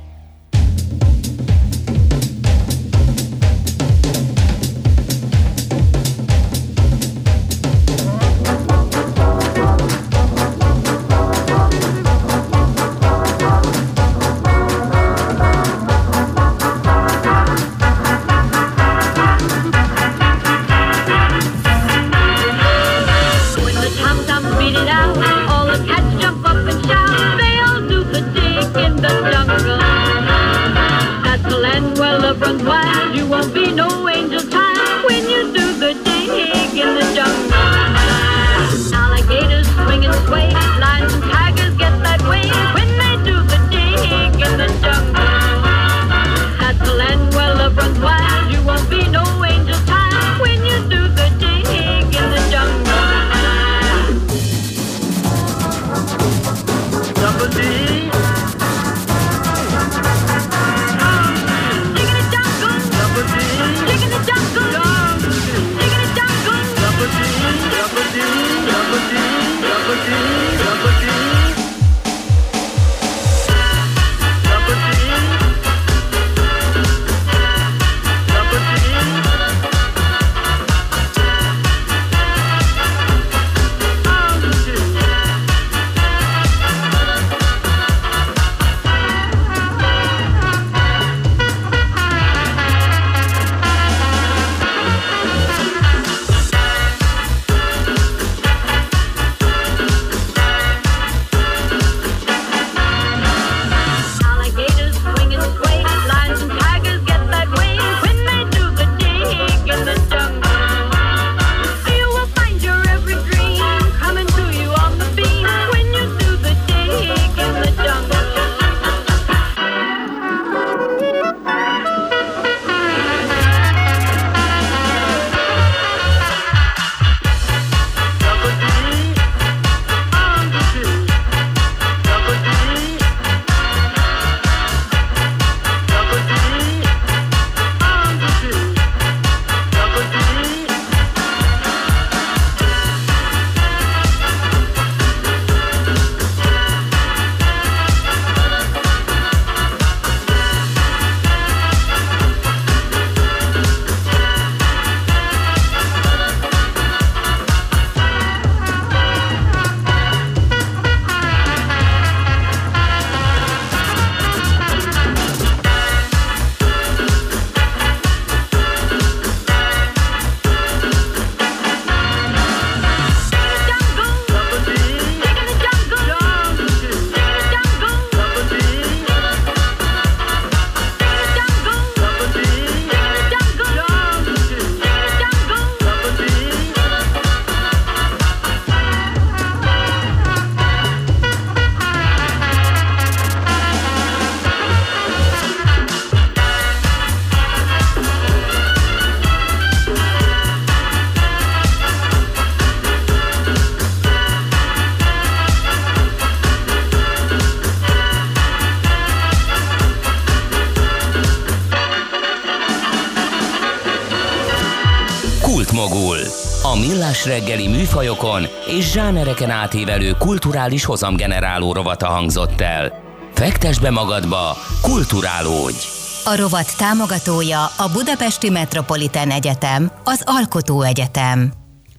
Reggeli műfajokon és zsánereken átívelő kulturális hozamgeneráló rovata hangzott el. Fektes be magadba, kulturálódj! A rovat támogatója a Budapesti Metropolitán Egyetem, az Alkotó Egyetem.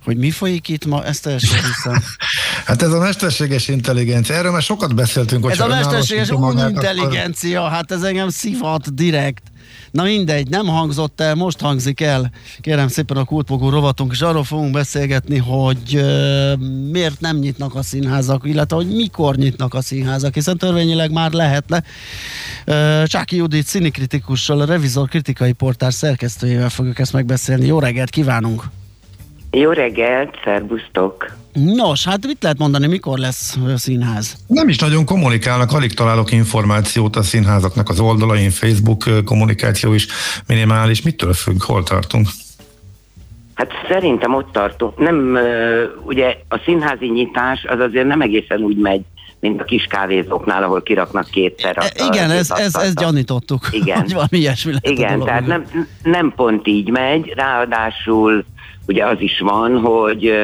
Hogy mi folyik itt ma, ezt teljesen hiszem. Hát ez a mesterséges intelligencia, erről már sokat beszéltünk. Ez a mesterséges magát, akkor- hát ez engem szivat direkt. Na mindegy, nem hangzott el, most hangzik el. Kérem szépen a kultmogó rovatunk, és arról fogunk beszélgetni, hogy uh, miért nem nyitnak a színházak, illetve hogy mikor nyitnak a színházak, hiszen törvényileg már lehetne. Uh, Csáki Judit színikritikussal, a Revizor kritikai portál szerkesztőjével fogjuk ezt megbeszélni. Jó reggelt kívánunk! Jó reggelt, szervusztok! Nos, hát mit lehet mondani, mikor lesz ö, színház? Nem is nagyon kommunikálnak, alig találok információt a színházaknak az oldalain, Facebook kommunikáció is minimális. Mitől függ, hol tartunk? Hát szerintem ott tartunk. Nem, ugye a színházi nyitás az azért nem egészen úgy megy, mint a kis kávézóknál, ahol kiraknak a- E, Igen, a- ez, ez, ez gyanítottuk, Igen. hogy valami ilyesmi lehet a Igen, dolog tehát nem, nem pont így megy, ráadásul ugye az is van, hogy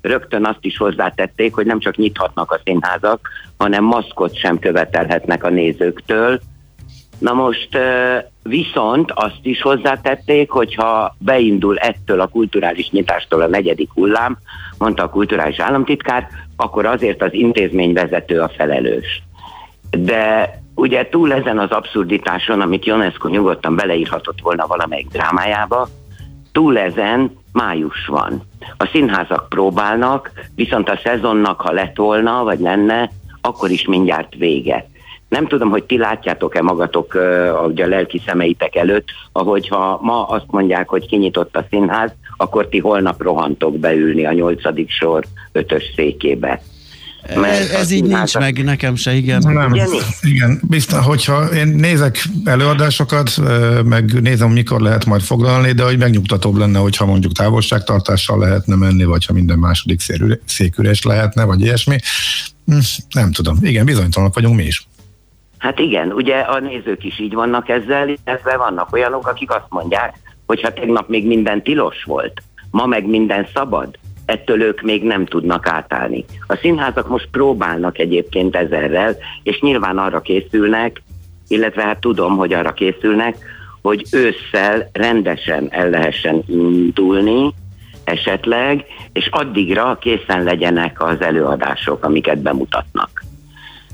rögtön azt is hozzátették, hogy nem csak nyithatnak a színházak, hanem maszkot sem követelhetnek a nézőktől. Na most viszont azt is hozzátették, hogyha beindul ettől a kulturális nyitástól a negyedik hullám, mondta a kulturális államtitkár, akkor azért az intézményvezető a felelős. De ugye túl ezen az abszurditáson, amit Ionesco nyugodtan beleírhatott volna valamelyik drámájába, túl ezen május van. A színházak próbálnak, viszont a szezonnak, ha lett volna, vagy lenne, akkor is mindjárt vége. Nem tudom, hogy ti látjátok-e magatok uh, ahogy a lelki szemeitek előtt, ahogy ha ma azt mondják, hogy kinyitott a színház, akkor ti holnap rohantok beülni a nyolcadik sor ötös székébe. Ez, ez így nincs meg, nekem se, igen. Nem, igen, biztos, hogyha én nézek előadásokat, meg nézem, mikor lehet majd foglalni, de hogy megnyugtatóbb lenne, hogyha mondjuk távolságtartással lehetne menni, vagy ha minden második szélüre- szék üres lehetne, vagy ilyesmi. Hm, Nem tudom. Igen, bizonytalanok vagyunk mi is. Hát igen, ugye a nézők is így vannak ezzel, illetve vannak olyanok, akik azt mondják, hogy ha tegnap még minden tilos volt, ma meg minden szabad, ettől ők még nem tudnak átállni. A színházak most próbálnak egyébként ezerrel, és nyilván arra készülnek, illetve hát tudom, hogy arra készülnek, hogy ősszel rendesen el lehessen indulni, esetleg, és addigra készen legyenek az előadások, amiket bemutatnak.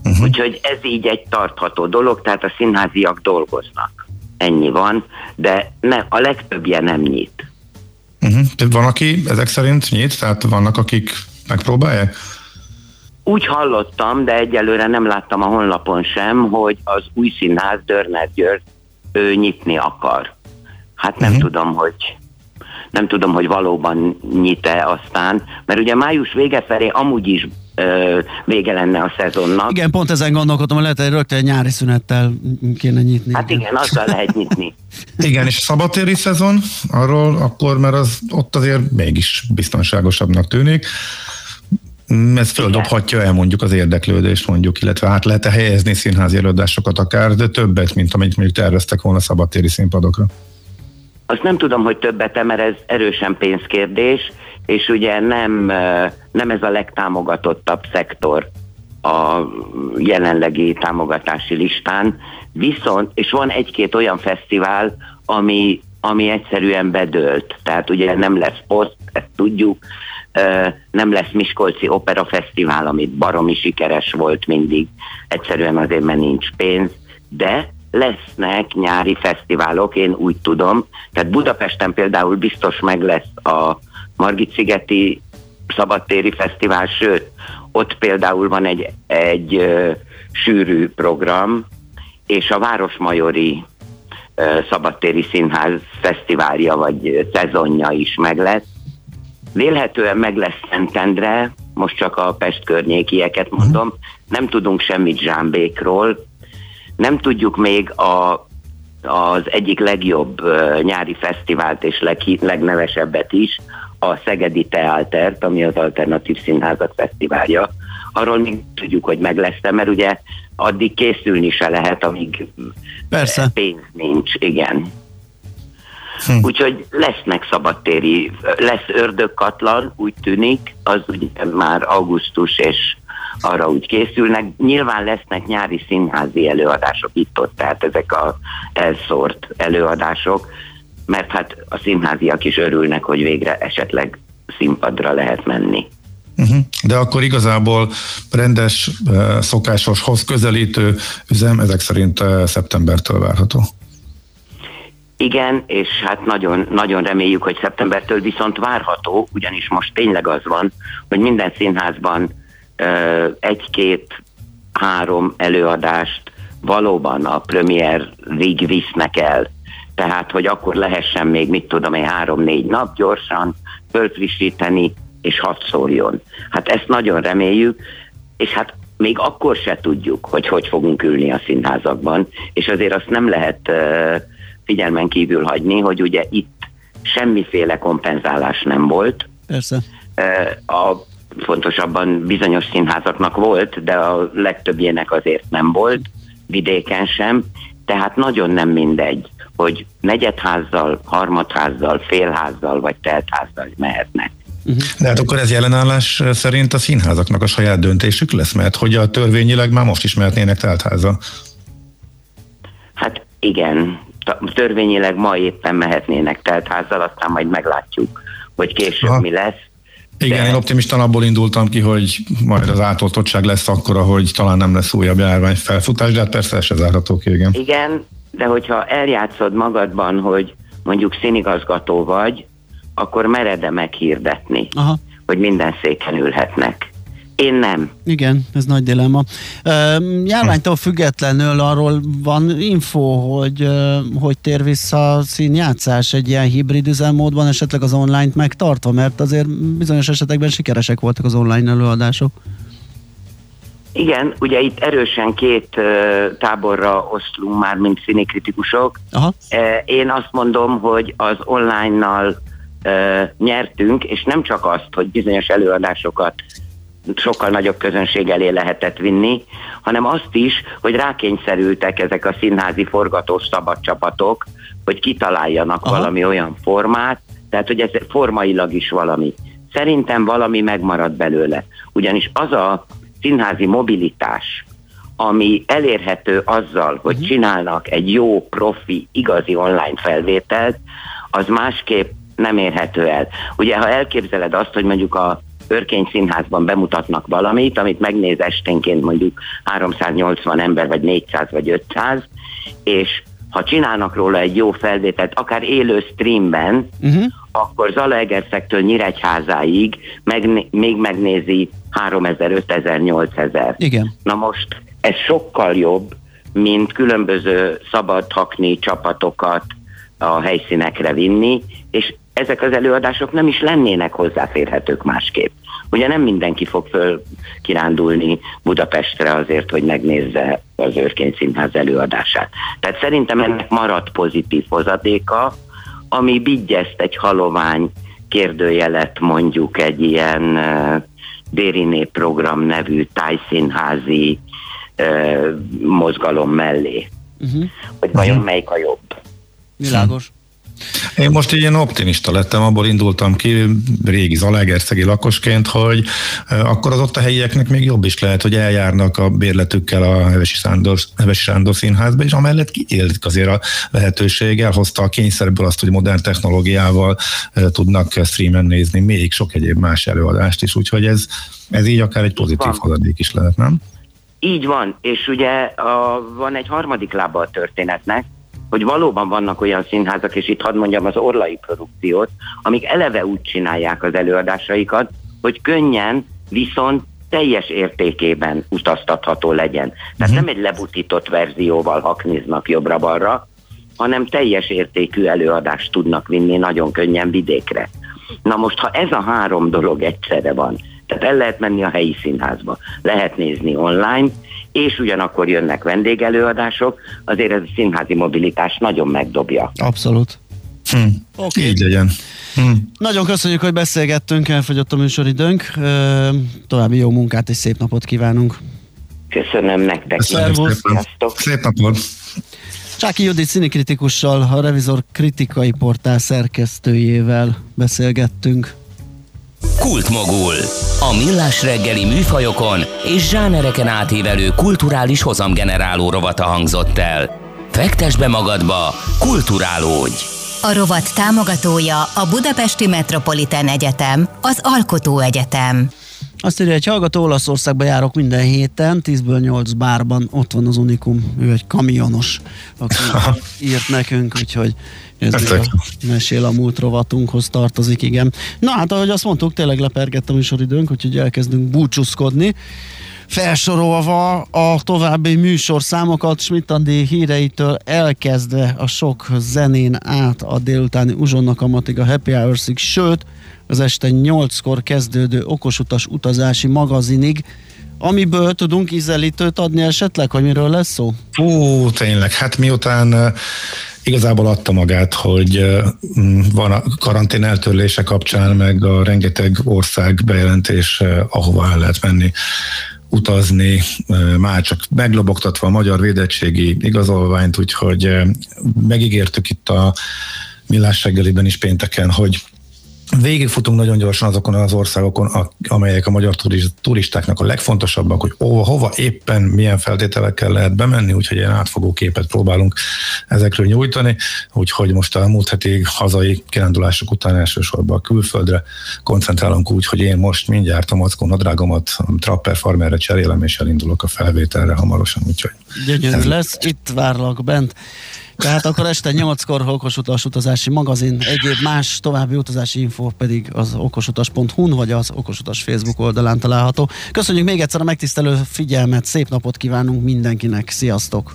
Uh-huh. Úgyhogy ez így egy tartható dolog, tehát a színháziak dolgoznak. Ennyi van, de ne, a legtöbbje nem nyit. Uh-huh. Van, aki ezek szerint nyit, tehát vannak, akik megpróbálják? Úgy hallottam, de egyelőre nem láttam a honlapon sem, hogy az új színház Dörner György ő nyitni akar. Hát nem uh-huh. tudom, hogy nem tudom, hogy valóban nyit-e aztán, mert ugye május vége felé amúgy is vége lenne a szezonnak. Igen, pont ezen gondolkodtam, hogy lehet, hogy rögtön egy nyári szünettel kéne nyitni. Hát igen, azzal lehet nyitni. Igen, és szabadtéri szezon, arról akkor, mert az ott azért mégis biztonságosabbnak tűnik. Ez földobhatja el mondjuk az érdeklődést mondjuk, illetve át lehet helyezni színházi előadásokat akár, de többet, mint amit mondjuk terveztek volna szabadtéri színpadokra. Azt nem tudom, hogy többet mert ez erősen pénzkérdés, és ugye nem, nem ez a legtámogatottabb szektor a jelenlegi támogatási listán, viszont, és van egy-két olyan fesztivál, ami, ami egyszerűen bedőlt. Tehát ugye nem lesz poszt, ezt tudjuk, nem lesz Miskolci Opera Fesztivál, amit baromi sikeres volt mindig, egyszerűen azért, mert nincs pénz, de lesznek nyári fesztiválok, én úgy tudom. Tehát Budapesten például biztos meg lesz a Margit-szigeti szabadtéri fesztivál, sőt, ott például van egy, egy ö, sűrű program, és a Városmajori ö, szabadtéri színház fesztiválja vagy szezonja is meg lesz. Vélhetően meg lesz Szentendre, most csak a Pest környékieket mondom, nem tudunk semmit Zsámbékról, nem tudjuk még a, az egyik legjobb nyári fesztivált és leg, legnevesebbet is, a Szegedi Teáltert, ami az Alternatív Színházak Fesztiválja. Arról még tudjuk, hogy meg lesz mert ugye addig készülni se lehet, amíg Persze. pénz nincs, igen. Hm. Úgyhogy lesznek szabadtéri, lesz ördögkatlan, úgy tűnik, az ugye már augusztus és arra úgy készülnek. Nyilván lesznek nyári színházi előadások itt-ott, tehát ezek a elszórt előadások, mert hát a színháziak is örülnek, hogy végre esetleg színpadra lehet menni. Uh-huh. De akkor igazából rendes, eh, szokásoshoz közelítő üzem ezek szerint eh, szeptembertől várható. Igen, és hát nagyon, nagyon reméljük, hogy szeptembertől viszont várható, ugyanis most tényleg az van, hogy minden színházban egy-két, három előadást valóban a rig visznek el. Tehát, hogy akkor lehessen még, mit tudom én, három-négy nap gyorsan fölfrissíteni, és hadd szóljon. Hát ezt nagyon reméljük, és hát még akkor se tudjuk, hogy hogy fogunk ülni a színházakban, és azért azt nem lehet uh, figyelmen kívül hagyni, hogy ugye itt semmiféle kompenzálás nem volt. Persze. Uh, a fontosabban bizonyos színházaknak volt, de a legtöbbjének azért nem volt, vidéken sem, tehát nagyon nem mindegy, hogy negyedházzal, harmadházzal, félházzal vagy teltházzal mehetnek. De hát akkor ez jelenállás szerint a színházaknak a saját döntésük lesz, mert hogy a törvényileg már most is mehetnének teltháza. Hát igen, törvényileg ma éppen mehetnének teltházzal, aztán majd meglátjuk, hogy később ha. mi lesz. Igen, de... én optimistan abból indultam ki, hogy majd az átoltottság lesz akkora, hogy talán nem lesz újabb járvány felfutás, de hát persze ez se zárható ki, igen. Igen, de hogyha eljátszod magadban, hogy mondjuk színigazgató vagy, akkor mered-e meghirdetni, Aha. hogy minden széken ülhetnek? Én nem. Igen, ez nagy dilemma. Járványtól függetlenül arról van info, hogy hogy tér vissza a színjátszás egy ilyen hibrid üzemmódban, esetleg az online-t megtartva, mert azért bizonyos esetekben sikeresek voltak az online előadások. Igen, ugye itt erősen két táborra oszlunk már, mint színikritikusok. Aha. Én azt mondom, hogy az online-nal nyertünk, és nem csak azt, hogy bizonyos előadásokat sokkal nagyobb közönség elé lehetett vinni, hanem azt is, hogy rákényszerültek ezek a színházi forgatós szabad csapatok, hogy kitaláljanak Aha. valami olyan formát, tehát hogy ez formailag is valami. Szerintem valami megmarad belőle. Ugyanis az a színházi mobilitás, ami elérhető azzal, hogy uh-huh. csinálnak egy jó, profi, igazi online felvételt, az másképp nem érhető el. Ugye, ha elképzeled azt, hogy mondjuk a Örkény Színházban bemutatnak valamit, amit megnéz esténként mondjuk 380 ember, vagy 400, vagy 500, és ha csinálnak róla egy jó felvételt, akár élő streamben, uh-huh. Akkor Zalaegerszektől Nyíregyházáig meg, még megnézi 3000, 5000, 8000. Igen. Na most ez sokkal jobb, mint különböző szabad hakni csapatokat a helyszínekre vinni, és ezek az előadások nem is lennének hozzáférhetők másképp. Ugye nem mindenki fog föl kirándulni Budapestre azért, hogy megnézze az Őrkény Színház előadását. Tehát szerintem ennek maradt pozitív hozadéka, ami bigyeszt egy halovány kérdőjelet mondjuk egy ilyen Dériné program nevű tájszínházi mozgalom mellé. Uh-huh. Hogy vajon melyik a jobb? Világos. Én most ilyen optimista lettem, abból indultam ki régi Zalaegerszegi lakosként, hogy akkor az ott a helyieknek még jobb is lehet, hogy eljárnak a bérletükkel a Hevesi Sándor, Hevesi Sándor színházba, és amellett kiélik azért a lehetőség, elhozta a kényszerből azt, hogy modern technológiával tudnak streamen nézni még sok egyéb más előadást is, úgyhogy ez, ez így akár egy pozitív hozadék is lehet, nem? Így van, és ugye a, van egy harmadik lába a történetnek, hogy valóban vannak olyan színházak, és itt hadd mondjam az orlai produkciót, amik eleve úgy csinálják az előadásaikat, hogy könnyen, viszont teljes értékében utaztatható legyen. Tehát uh-huh. nem egy lebutított verzióval hakniznak jobbra-balra, hanem teljes értékű előadást tudnak vinni nagyon könnyen vidékre. Na most, ha ez a három dolog egyszerre van, tehát el lehet menni a helyi színházba, lehet nézni online, és ugyanakkor jönnek vendégelőadások, azért ez a színházi mobilitás nagyon megdobja. Abszolút. Hm. Okay. Így legyen. Hm. Nagyon köszönjük, hogy beszélgettünk, elfogyott a műsoridőnk. További jó munkát és szép napot kívánunk. Köszönöm nektek. Köszönöm Szép napot. Csáki Judit színikritikussal, a Revizor kritikai portál szerkesztőjével beszélgettünk. Kultmogul. A millás reggeli műfajokon és zsánereken átívelő kulturális hozamgeneráló rovata hangzott el. Fektes be magadba, kulturálódj! A rovat támogatója a Budapesti Metropolitán Egyetem, az Alkotó Egyetem. Azt írja, egy hallgató Olaszországba járok minden héten, 10-ből 8 bárban, ott van az Unikum, ő egy kamionos, aki írt nekünk, úgyhogy ez még a mesél a múlt rovatunkhoz tartozik, igen. Na hát, ahogy azt mondtuk, tényleg lepergett a műsoridőnk, úgyhogy elkezdünk búcsúzkodni. Felsorolva a további műsorszámokat Schmidt-Andi híreitől elkezdve a sok zenén át a délutáni uzsonnak amatig a Happy Hours-ig, sőt, az este 8-kor kezdődő okosutas utazási magazinig, amiből tudunk ízelítőt adni esetleg, hogy miről lesz szó? Ó, tényleg, hát miután igazából adta magát, hogy van a karantén eltörlése kapcsán, meg a rengeteg ország bejelentés, ahova el lehet menni utazni, már csak meglobogtatva a magyar védettségi igazolványt, úgyhogy megígértük itt a Millás reggeliben is pénteken, hogy végigfutunk nagyon gyorsan azokon az országokon, amelyek a magyar turistáknak a legfontosabbak, hogy hova, hova éppen milyen feltételekkel lehet bemenni, úgyhogy ilyen átfogó képet próbálunk ezekről nyújtani, úgyhogy most a múlt heti hazai kirándulások után elsősorban a külföldre koncentrálunk úgy, hogy én most mindjárt a mackó nadrágomat Trapper Farmerre cserélem, és elindulok a felvételre hamarosan, úgyhogy Gyönyörű lesz, itt várlak bent. Tehát akkor este 8-kor okos utas utazási magazin, egyéb más további utazási info pedig az okosutas.hu-n vagy az okosutas Facebook oldalán található. Köszönjük még egyszer a megtisztelő figyelmet, szép napot kívánunk mindenkinek, sziasztok!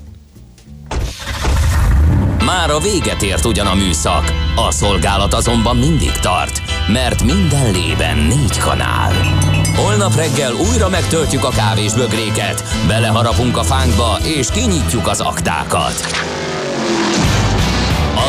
Már a véget ért ugyan a műszak, a szolgálat azonban mindig tart, mert minden lében négy kanál. Holnap reggel újra megtöltjük a kávés bögréket, beleharapunk a fánkba és kinyitjuk az aktákat.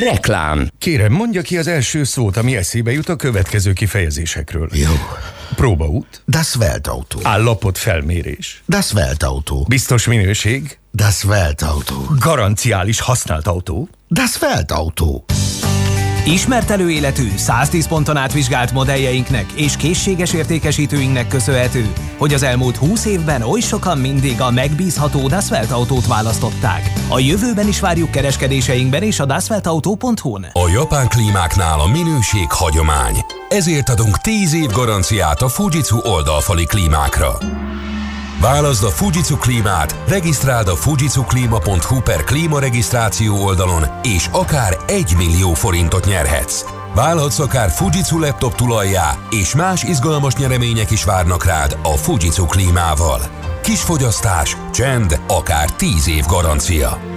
Reklám. Kérem, mondja ki az első szót, ami eszébe jut a következő kifejezésekről. Jó. Próbaút. Das Weltauto. Állapot felmérés. Das Weltauto. Biztos minőség. Das Weltauto. Garanciális használt autó. Das Weltauto. Ismert előéletű, 110 ponton átvizsgált modelljeinknek és készséges értékesítőinknek köszönhető, hogy az elmúlt 20 évben oly sokan mindig a megbízható Dasvelt autót választották. A jövőben is várjuk kereskedéseinkben és a dasveltauto.hu-n. A japán klímáknál a minőség hagyomány. Ezért adunk 10 év garanciát a Fujitsu oldalfali klímákra. Válaszd a Fujitsu klímát, regisztráld a fujitsuklima.hu per klímaregisztráció oldalon, és akár 1 millió forintot nyerhetsz. Válhatsz akár Fujitsu laptop tulajjá, és más izgalmas nyeremények is várnak rád a Fujitsu klímával. Kis fogyasztás, csend, akár 10 év garancia.